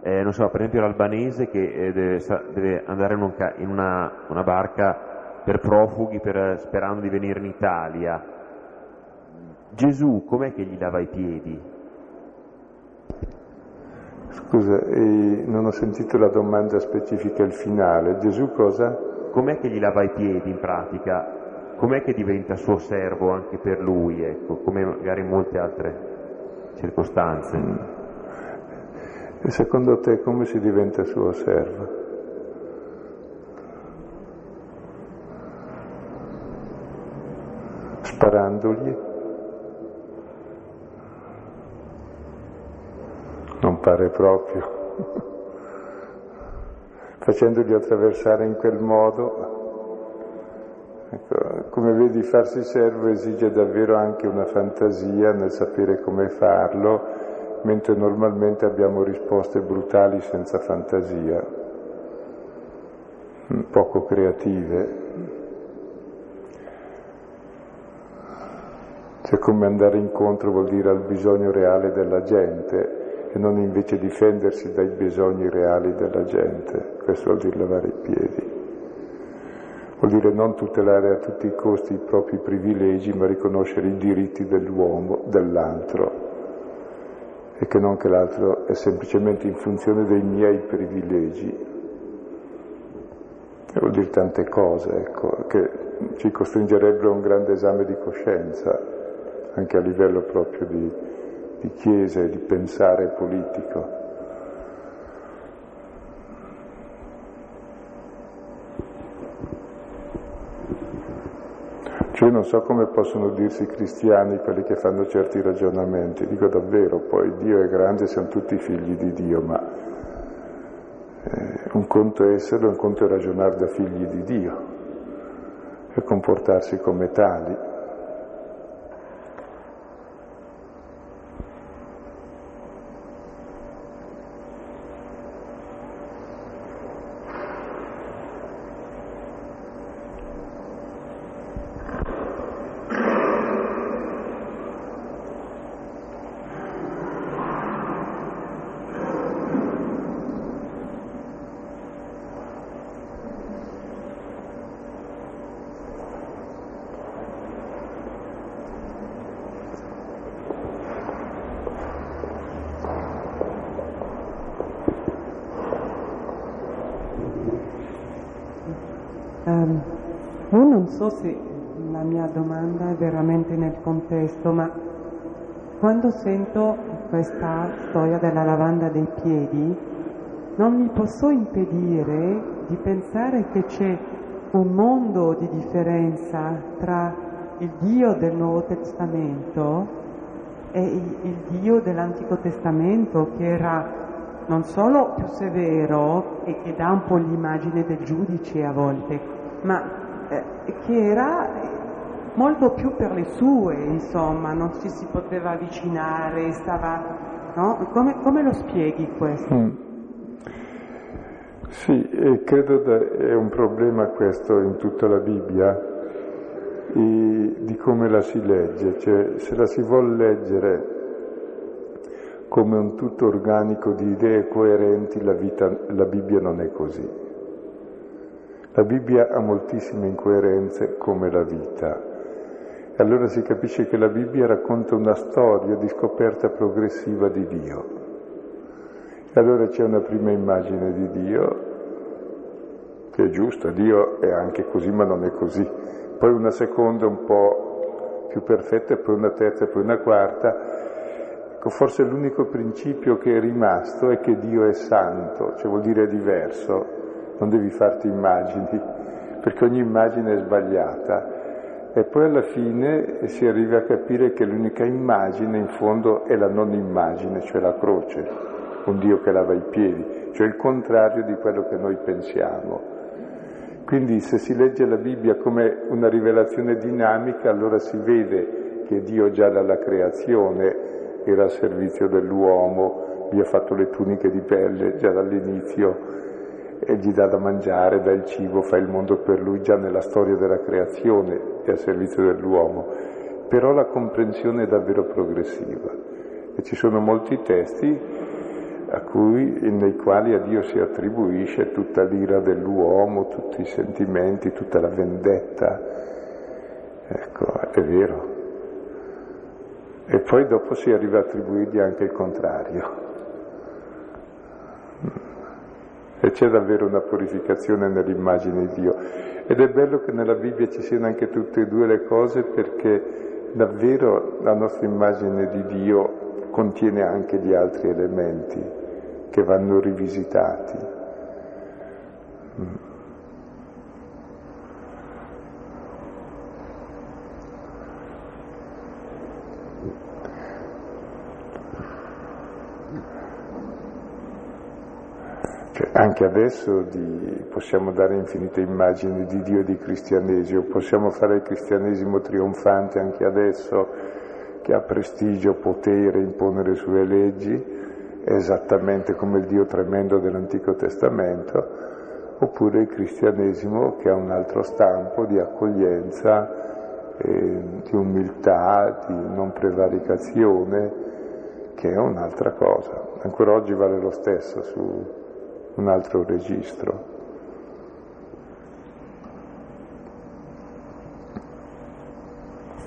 eh, non so, per esempio l'albanese che eh, deve, deve, andare in, un, in una, una, barca per profughi per, sperando di venire in Italia, Gesù com'è che gli lava i piedi? Scusa, non ho sentito la domanda specifica il finale. Gesù cosa? Com'è che gli lava i piedi in pratica? Com'è che diventa suo servo anche per lui, ecco, come magari in molte altre circostanze? E secondo te come si diventa suo servo? Sparandogli? Non pare proprio. Facendogli attraversare in quel modo come vedi farsi servo esige davvero anche una fantasia nel sapere come farlo, mentre normalmente abbiamo risposte brutali senza fantasia, mm, poco creative. Cioè come andare incontro vuol dire al bisogno reale della gente e non invece difendersi dai bisogni reali della gente, questo vuol dire lavare i piedi. Vuol dire non tutelare a tutti i costi i propri privilegi, ma riconoscere i diritti dell'uomo, dell'altro, e che non che l'altro è semplicemente in funzione dei miei privilegi. E vuol dire tante cose, ecco, che ci costringerebbero a un grande esame di coscienza, anche a livello proprio di, di chiesa e di pensare politico. Cioè non so come possono dirsi cristiani quelli che fanno certi ragionamenti, dico davvero, poi Dio è grande, siamo tutti figli di Dio, ma eh, un conto è esserlo, un conto è ragionare da figli di Dio e comportarsi come tali. Um, io non so se la mia domanda è contesto, ma quando sento questa storia della lavanda dei piedi, non mi posso impedire di pensare che c'è un mondo di differenza tra il Dio del Nuovo Testamento e il, il Dio dell'Antico Testamento che era non solo più severo e che dà un po' l'immagine del giudice a volte, ma eh, che era molto più per le sue, insomma, non ci si poteva avvicinare, stava... No? Come, come, lo spieghi questo? Mm. Sì, e credo che è un problema questo in tutta la Bibbia, di come la si legge, cioè se la si vuole leggere come un tutto organico di idee coerenti, la, vita, la Bibbia non è così. La Bibbia ha moltissime incoerenze come la vita. Allora si capisce che la Bibbia racconta una storia di scoperta progressiva di Dio. E allora c'è una prima immagine di Dio, che è giusta, Dio è anche così ma non è così. Poi una seconda un po' più perfetta, poi una terza, poi una quarta, Ecco, forse l'unico principio che è rimasto è che Dio è santo, cioè vuol dire diverso, non devi farti immagini, perché ogni immagine è sbagliata. E poi alla fine si arriva a capire che l'unica immagine in fondo è la non immagine, cioè la croce, un Dio che lava i piedi, cioè il contrario di quello che noi pensiamo. Quindi se si legge la Bibbia come una rivelazione dinamica, allora si vede che Dio già dalla creazione era al servizio dell'uomo, gli ha fatto le tuniche di pelle già dall'inizio e gli dà da mangiare, dà il cibo, fa il mondo per lui già nella storia della creazione è al servizio dell'uomo. Però la comprensione è davvero progressiva e ci sono molti testi cui, nei quali a Dio si attribuisce tutta l'ira dell'uomo, tutti i sentimenti, tutta la vendetta. Ecco, è vero, e poi dopo si arriva a attribuirgli anche il contrario. E c'è davvero una purificazione nell'immagine di Dio. Ed è bello che nella Bibbia ci siano anche tutte e due le cose perché davvero la nostra immagine di Dio contiene anche gli altri elementi che vanno rivisitati. Cioè, anche adesso di, possiamo dare infinite immagini di Dio e di cristianesimo, possiamo fare il cristianesimo trionfante anche adesso, che ha prestigio, potere, impone le sue leggi, esattamente come il Dio tremendo dell'Antico Testamento, oppure il cristianesimo che ha un altro stampo di accoglienza, eh, di umiltà, di non prevaricazione, che è un'altra cosa. Ancora oggi vale lo stesso su, un altro registro.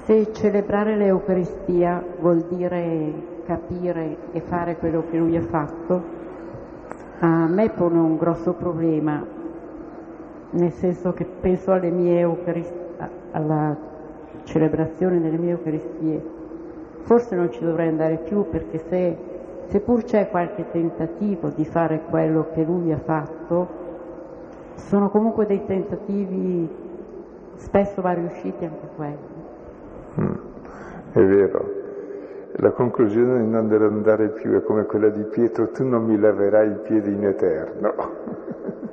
Se celebrare l'Eucaristia vuol dire capire e fare quello che lui ha fatto, a me pone un grosso problema, nel senso che penso alle mie Eucarist- alla celebrazione delle mie Eucaristie. Forse non ci dovrei andare più perché se seppur c'è qualche tentativo di fare quello che lui ha fatto, sono comunque dei tentativi, spesso va riusciti anche quelli. Mm, è vero. La conclusione di non andare più è come quella di Pietro, tu non mi laverai i piedi in eterno.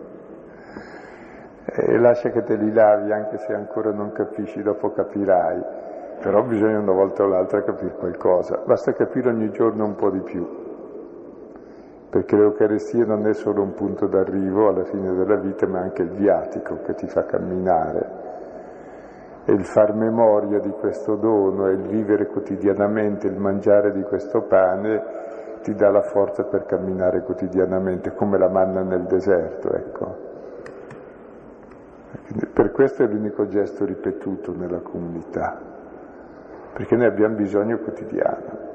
e lascia che te li lavi anche se ancora non capisci, dopo capirai. Però bisogna una volta o l'altra capire qualcosa, basta capire ogni giorno un po' di più perché l'Eucaristia non è solo un punto d'arrivo alla fine della vita, ma anche il viatico che ti fa camminare. E il far memoria di questo dono e il vivere quotidianamente, il mangiare di questo pane, ti dà la forza per camminare quotidianamente, come la manna nel deserto, ecco. Per questo è l'unico gesto ripetuto nella comunità, perché noi abbiamo bisogno quotidiano.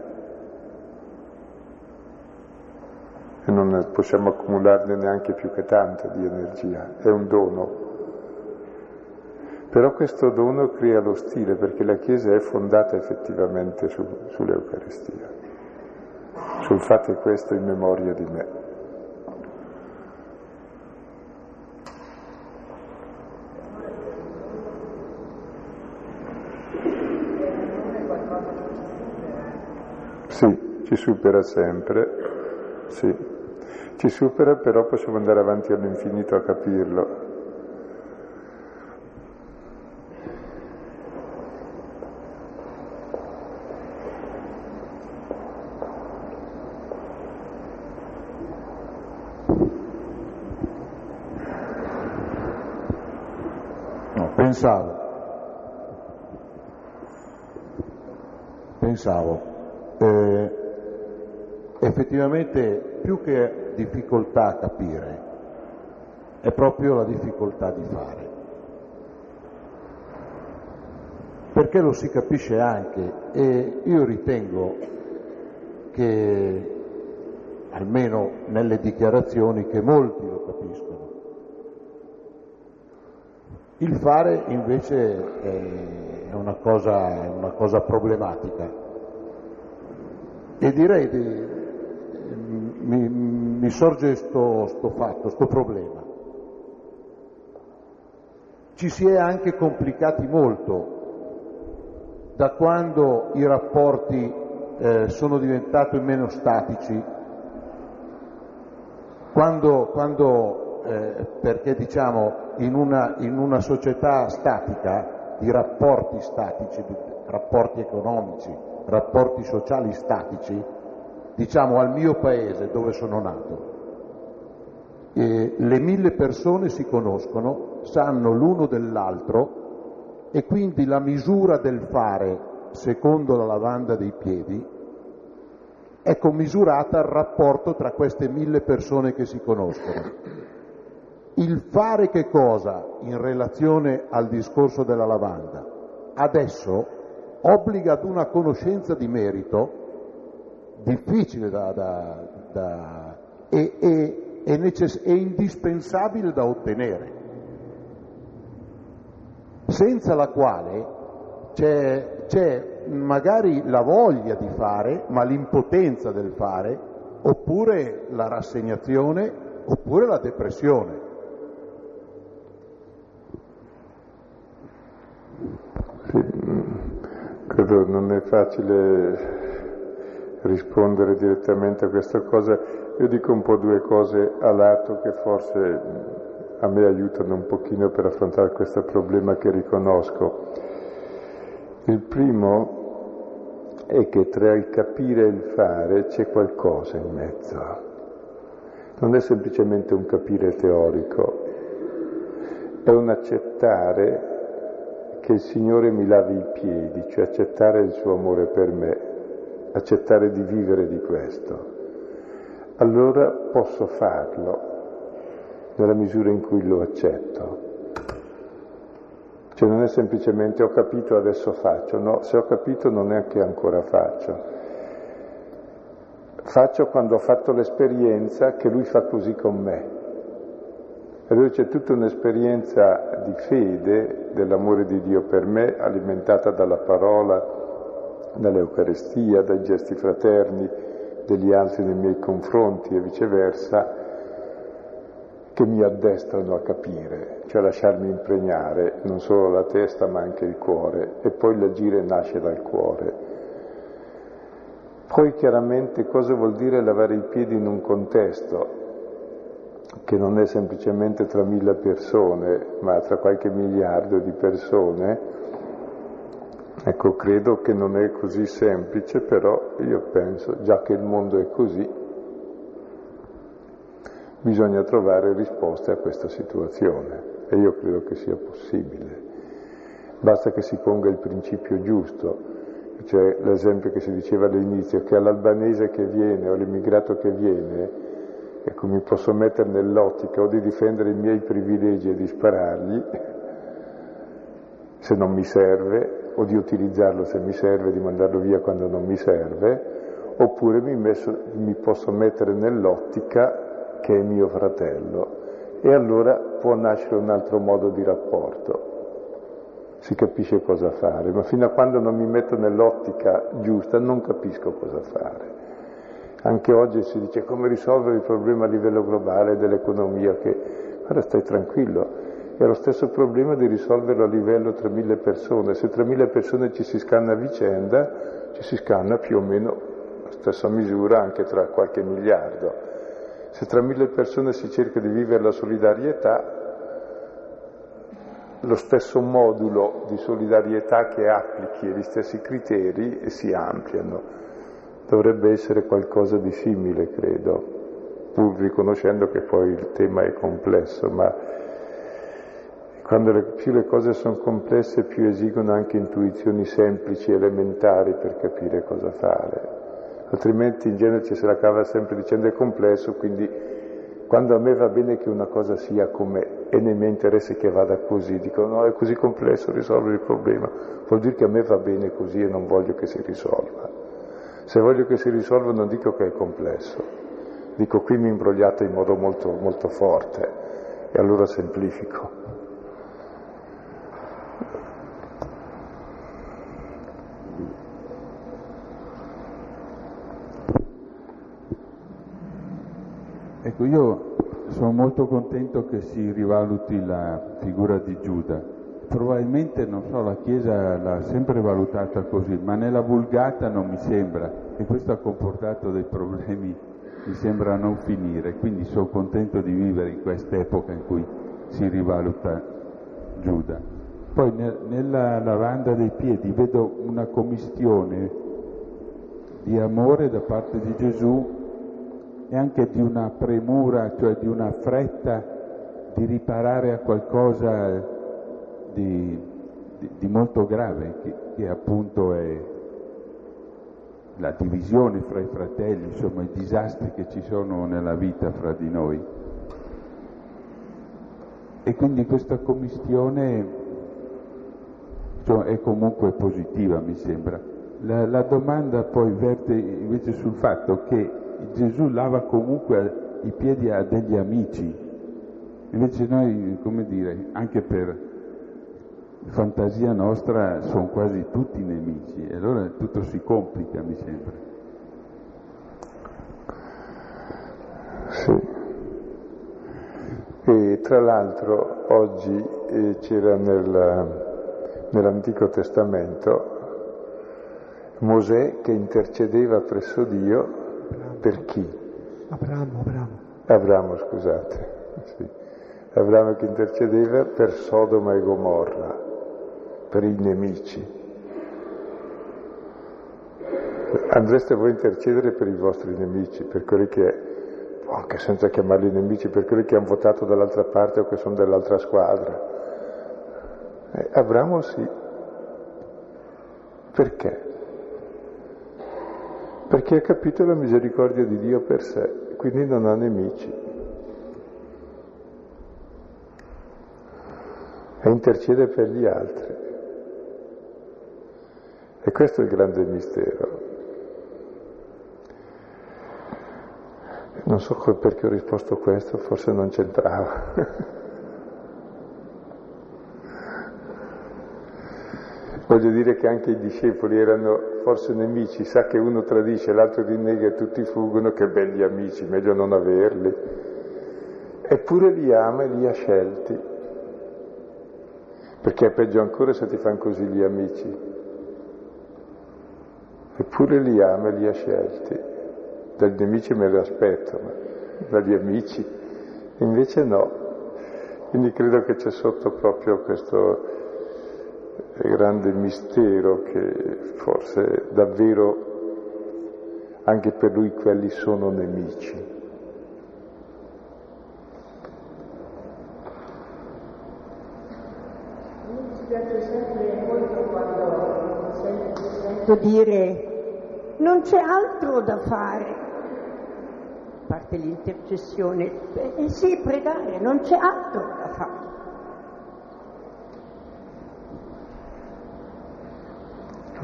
e non possiamo accumularne neanche più che tanta di energia, è un dono. Però questo dono crea lo stile perché la Chiesa è fondata effettivamente su, sull'Eucaristia, sul fate questo in memoria di me. Sì, ci supera sempre, sì. Ci supera però possiamo andare avanti all'infinito a capirlo. pensavo, pensavo, effettivamente più che difficoltà a capire, è proprio la difficoltà di fare. Perché lo si capisce anche e io ritengo che, almeno nelle dichiarazioni, che molti lo capiscono. Il fare invece è una cosa, una cosa problematica e direi di, mi, mi, sorge sto, sto fatto, sto problema. Ci si è anche complicati molto da quando i rapporti eh, sono diventati meno statici, quando, quando eh, perché diciamo in una, in una, società statica, di rapporti statici, di rapporti economici, rapporti sociali statici, diciamo al mio paese dove sono nato, eh, le mille persone si conoscono, sanno l'uno dell'altro e quindi la misura del fare secondo la lavanda dei piedi è commisurata al rapporto tra queste mille persone che si conoscono. Il fare che cosa in relazione al discorso della lavanda? Adesso obbliga ad una conoscenza di merito difficile da, da, da, e, e, è, necess- è indispensabile da ottenere, senza la quale c'è, c'è magari la voglia di fare, ma l'impotenza del fare, oppure la rassegnazione, oppure la depressione. Sì, credo non è facile rispondere direttamente a questa cosa. Io dico un po' due cose a lato che forse a me aiutano un pochino per affrontare questo problema che riconosco. Il primo è che tra il capire e il fare c'è qualcosa in mezzo. Non è semplicemente un capire teorico, è un accettare che il Signore mi lavi i piedi, cioè accettare il suo amore per me, accettare di vivere di questo. Allora posso farlo nella misura in cui lo accetto. Cioè non è semplicemente ho capito adesso faccio, no, se ho capito non è che ancora faccio. Faccio quando ho fatto l'esperienza che lui fa così con me. Allora c'è tutta un'esperienza di fede dell'amore di Dio per me, alimentata dalla parola, dall'Eucarestia, dai gesti fraterni degli altri nei miei confronti e viceversa, che mi addestrano a capire, cioè a lasciarmi impregnare non solo la testa ma anche il cuore e poi l'agire nasce dal cuore. Poi chiaramente cosa vuol dire lavare i piedi in un contesto? che non è semplicemente tra mille persone, ma tra qualche miliardo di persone, ecco, credo che non è così semplice, però io penso, già che il mondo è così, bisogna trovare risposte a questa situazione e io credo che sia possibile. Basta che si ponga il principio giusto, cioè l'esempio che si diceva all'inizio, che all'albanese che viene o all'immigrato che viene, Ecco, mi posso mettere nell'ottica o di difendere i miei privilegi e di sparargli, se non mi serve, o di utilizzarlo se mi serve, di mandarlo via quando non mi serve, oppure mi, messo, mi posso mettere nell'ottica che è mio fratello e allora può nascere un altro modo di rapporto. si capisce cosa fare, ma fino a quando non mi metto nell'ottica giusta non capisco cosa fare. Anche oggi si dice come risolvere il problema a livello globale dell'economia, che guarda stai tranquillo, è lo stesso problema di risolverlo a livello tra mille persone. Se tra mille persone ci si scanna a vicenda, ci si scanna più o meno la stessa misura anche tra qualche miliardo. Se tra mille persone si cerca di vivere la solidarietà, lo stesso modulo di solidarietà che applichi gli stessi criteri e si ampliano. Dovrebbe essere qualcosa di simile, credo, pur riconoscendo che poi il tema è complesso, ma quando le, più le cose sono complesse più esigono anche intuizioni semplici, elementari per capire cosa fare. Altrimenti in genere ci se la cava sempre dicendo è complesso, quindi quando a me va bene che una cosa sia come e nel mio interesse che vada così, dico no, è così complesso risolvere il problema, vuol dire che a me va bene così e non voglio che si risolva. Se voglio che si risolva non dico che è complesso, dico qui mi imbrogliate in modo molto, molto forte e allora semplifico. Ecco, io sono molto contento che si rivaluti la figura di Giuda. Probabilmente, non so, la Chiesa l'ha sempre valutata così, ma nella vulgata non mi sembra e questo ha comportato dei problemi, mi sembra non finire. Quindi sono contento di vivere in quest'epoca in cui si rivaluta Giuda. Poi nel, nella lavanda dei piedi vedo una commistione di amore da parte di Gesù e anche di una premura, cioè di una fretta di riparare a qualcosa di, di, di molto grave, che, che, appunto è la divisione fra i fratelli, insomma i disastri che ci sono nella vita fra di noi. E quindi questa commistione cioè, è comunque positiva, mi sembra. La, la domanda poi verte invece sul fatto che Gesù lava comunque i piedi a degli amici, invece noi, come dire, anche per fantasia nostra sono quasi tutti nemici e allora tutto si complica, mi sembra. Sì. E tra l'altro oggi eh, c'era nel, nell'Antico Testamento Mosè che intercedeva presso Dio per chi? Abramo, Abramo. Abramo, scusate. Sì. Abramo che intercedeva per Sodoma e Gomorra, per i nemici. Andreste voi a intercedere per i vostri nemici, per quelli che, anche senza chiamarli nemici, per quelli che hanno votato dall'altra parte o che sono dell'altra squadra. Eh, Abramo sì. Perché? Perché ha capito la misericordia di Dio per sé, quindi non ha nemici. E intercede per gli altri. E questo è il grande mistero. Non so perché ho risposto questo, forse non c'entrava. Voglio dire che anche i discepoli erano forse nemici, sa che uno tradisce, l'altro rinnega e tutti fuggono, che belli amici, meglio non averli. Eppure li ama e li ha scelti, perché è peggio ancora se ti fanno così gli amici. Eppure li ama e li ha scelti. Dagli nemici me li aspetto, ma dagli amici invece no. Quindi credo che c'è sotto proprio questo grande mistero che forse davvero anche per lui quelli sono nemici. Mi dispiace sempre molto quando sento dire non c'è altro da fare, a parte l'intercessione, eh sì, pregare, non c'è altro da fare.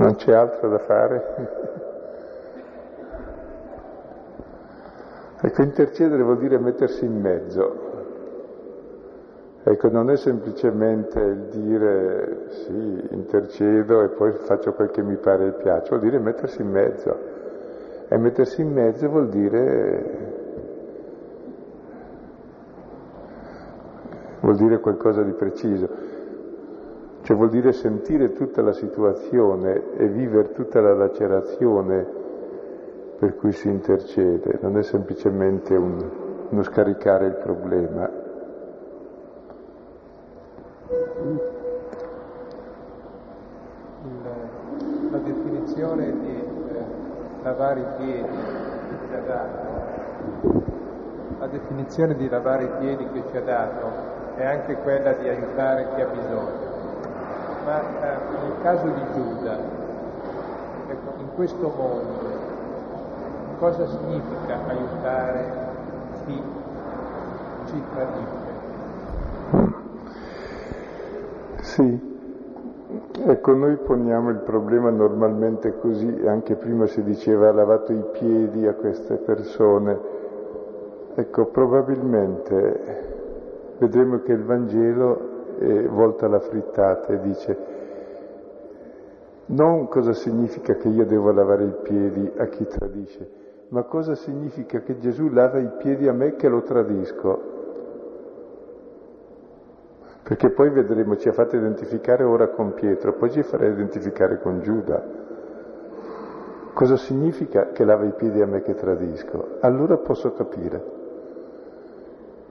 Non c'è altro da fare? Ecco, intercedere vuol dire mettersi in mezzo. Ecco, non è semplicemente il dire sì, intercedo e poi faccio quel che mi pare e piace, vuol dire mettersi in mezzo. E mettersi in mezzo vuol dire, vuol dire qualcosa di preciso, cioè vuol dire sentire tutta la situazione e vivere tutta la lacerazione per cui si intercede, non è semplicemente un, uno scaricare il problema. la definizione di eh, lavare i piedi che ci ha dato, la definizione di lavare i piedi che ci ha dato è anche quella di aiutare chi ha bisogno. Ma eh, nel caso di Giuda, ecco, in questo mondo, cosa significa aiutare chi ci tradisce? Sì, ecco, noi poniamo il problema normalmente così, anche prima si diceva ha lavato i piedi a queste persone. Ecco, probabilmente vedremo che il Vangelo è volto alla frittata e dice non cosa significa che io devo lavare i piedi a chi tradisce, ma cosa significa che Gesù lava i piedi a me che lo tradisco. Perché poi vedremo, ci ha fatto identificare ora con Pietro, poi ci farà identificare con Giuda. Cosa significa che lava i piedi a me che tradisco? Allora posso capire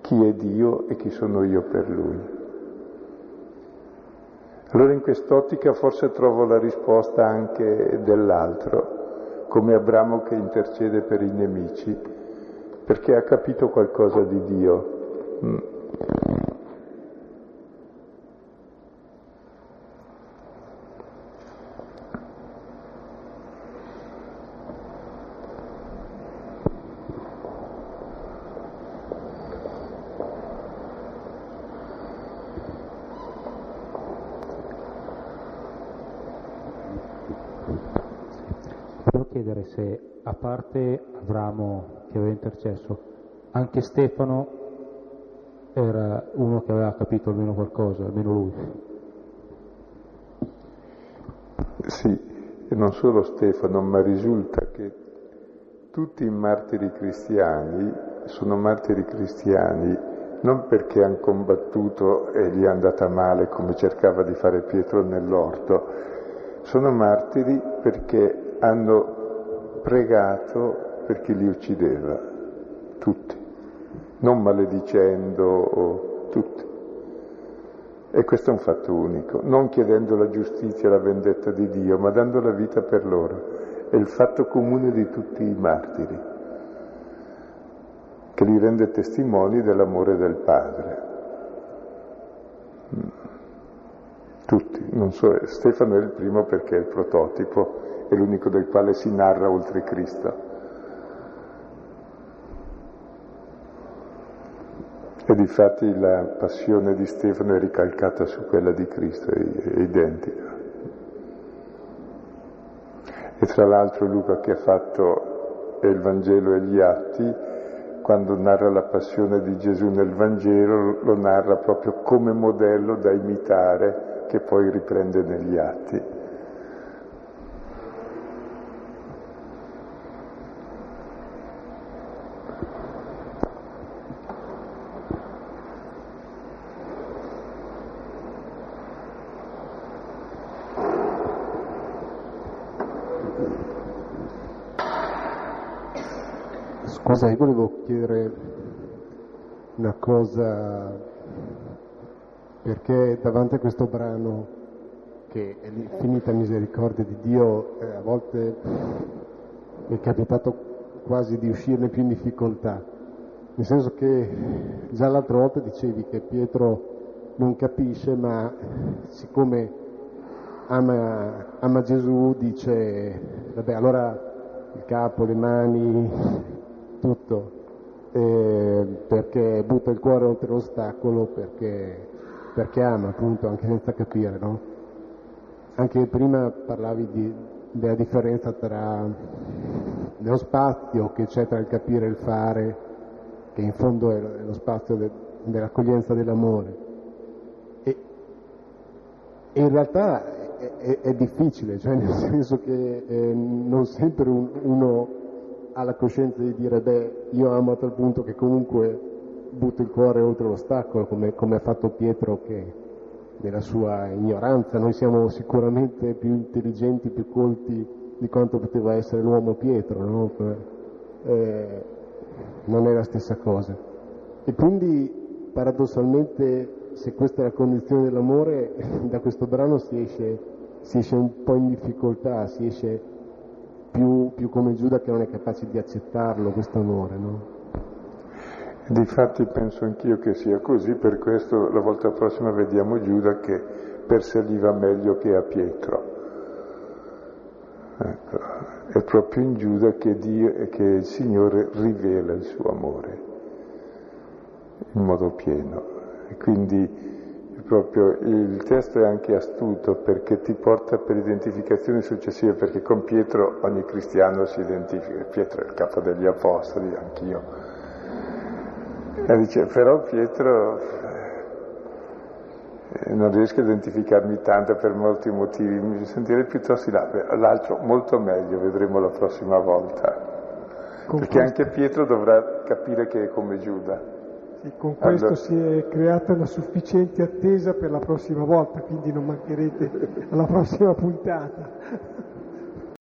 chi è Dio e chi sono io per Lui. Allora in quest'ottica forse trovo la risposta anche dell'altro, come Abramo che intercede per i nemici, perché ha capito qualcosa di Dio. Mm. chiedere se, a parte Avramo che aveva intercesso, anche Stefano era uno che aveva capito almeno qualcosa, almeno lui. Sì, e non solo Stefano, ma risulta che tutti i martiri cristiani sono martiri cristiani non perché hanno combattuto e gli è andata male come cercava di fare Pietro nell'orto, sono martiri perché hanno pregato per chi li uccideva, tutti, non maledicendo, tutti. E questo è un fatto unico, non chiedendo la giustizia, la vendetta di Dio, ma dando la vita per loro. È il fatto comune di tutti i martiri, che li rende testimoni dell'amore del Padre. Mm. Tutti, so, Stefano è il primo perché è il prototipo, è l'unico del quale si narra oltre Cristo. E difatti la passione di Stefano è ricalcata su quella di Cristo, è identica. E tra l'altro Luca che ha fatto il Vangelo e gli Atti, quando narra la passione di Gesù nel Vangelo, lo narra proprio come modello da imitare che poi riprende negli Atti. Io volevo chiedere una cosa, perché davanti a questo brano, che è l'infinita misericordia di Dio, eh, a volte mi è capitato quasi di uscirne più in difficoltà, nel senso che già l'altra volta dicevi che Pietro non capisce, ma siccome ama, ama Gesù dice, vabbè allora il capo, le mani, tutto, eh, perché butta il cuore oltre l'ostacolo, perché, perché ama appunto, anche senza capire, no? Anche prima parlavi di, della differenza tra dello spazio che c'è tra il capire e il fare, che in fondo è lo spazio de, dell'accoglienza dell'amore. E in realtà è, è, è, difficile, cioè nel senso che eh, non sempre un, uno ha la coscienza di dire beh io amo a tal punto che comunque butto il cuore oltre l'ostacolo come, come ha fatto Pietro che nella sua ignoranza, noi siamo sicuramente più intelligenti, più colti di quanto poteva essere l'uomo Pietro, no? eh, non è la stessa cosa. E quindi paradossalmente se questa è la condizione dell'amore, da questo brano si esce, si esce un po' in difficoltà, si esce più, più, come Giuda che non è capace di accettarlo questo amore. No? Difatti penso anch'io che sia così, per questo la volta prossima vediamo Giuda che persaliva meglio che a Pietro. Ecco, è proprio in Giuda che, Dio, che il Signore rivela il suo amore in modo pieno. E quindi proprio il testo è anche astuto perché ti porta per identificazioni successive, perché con Pietro ogni cristiano si identifica, Pietro è il capo degli apostoli, anch'io e dice, però Pietro eh, non riesco a identificarmi tanto per molti motivi, mi sentirei piuttosto là, l'altro molto meglio, vedremo la prossima volta. Con Perché questo... anche Pietro dovrà capire che è come Giuda. Sì, con questo allora... si è creata una sufficiente attesa per la prossima volta, quindi non mancherete alla prossima puntata.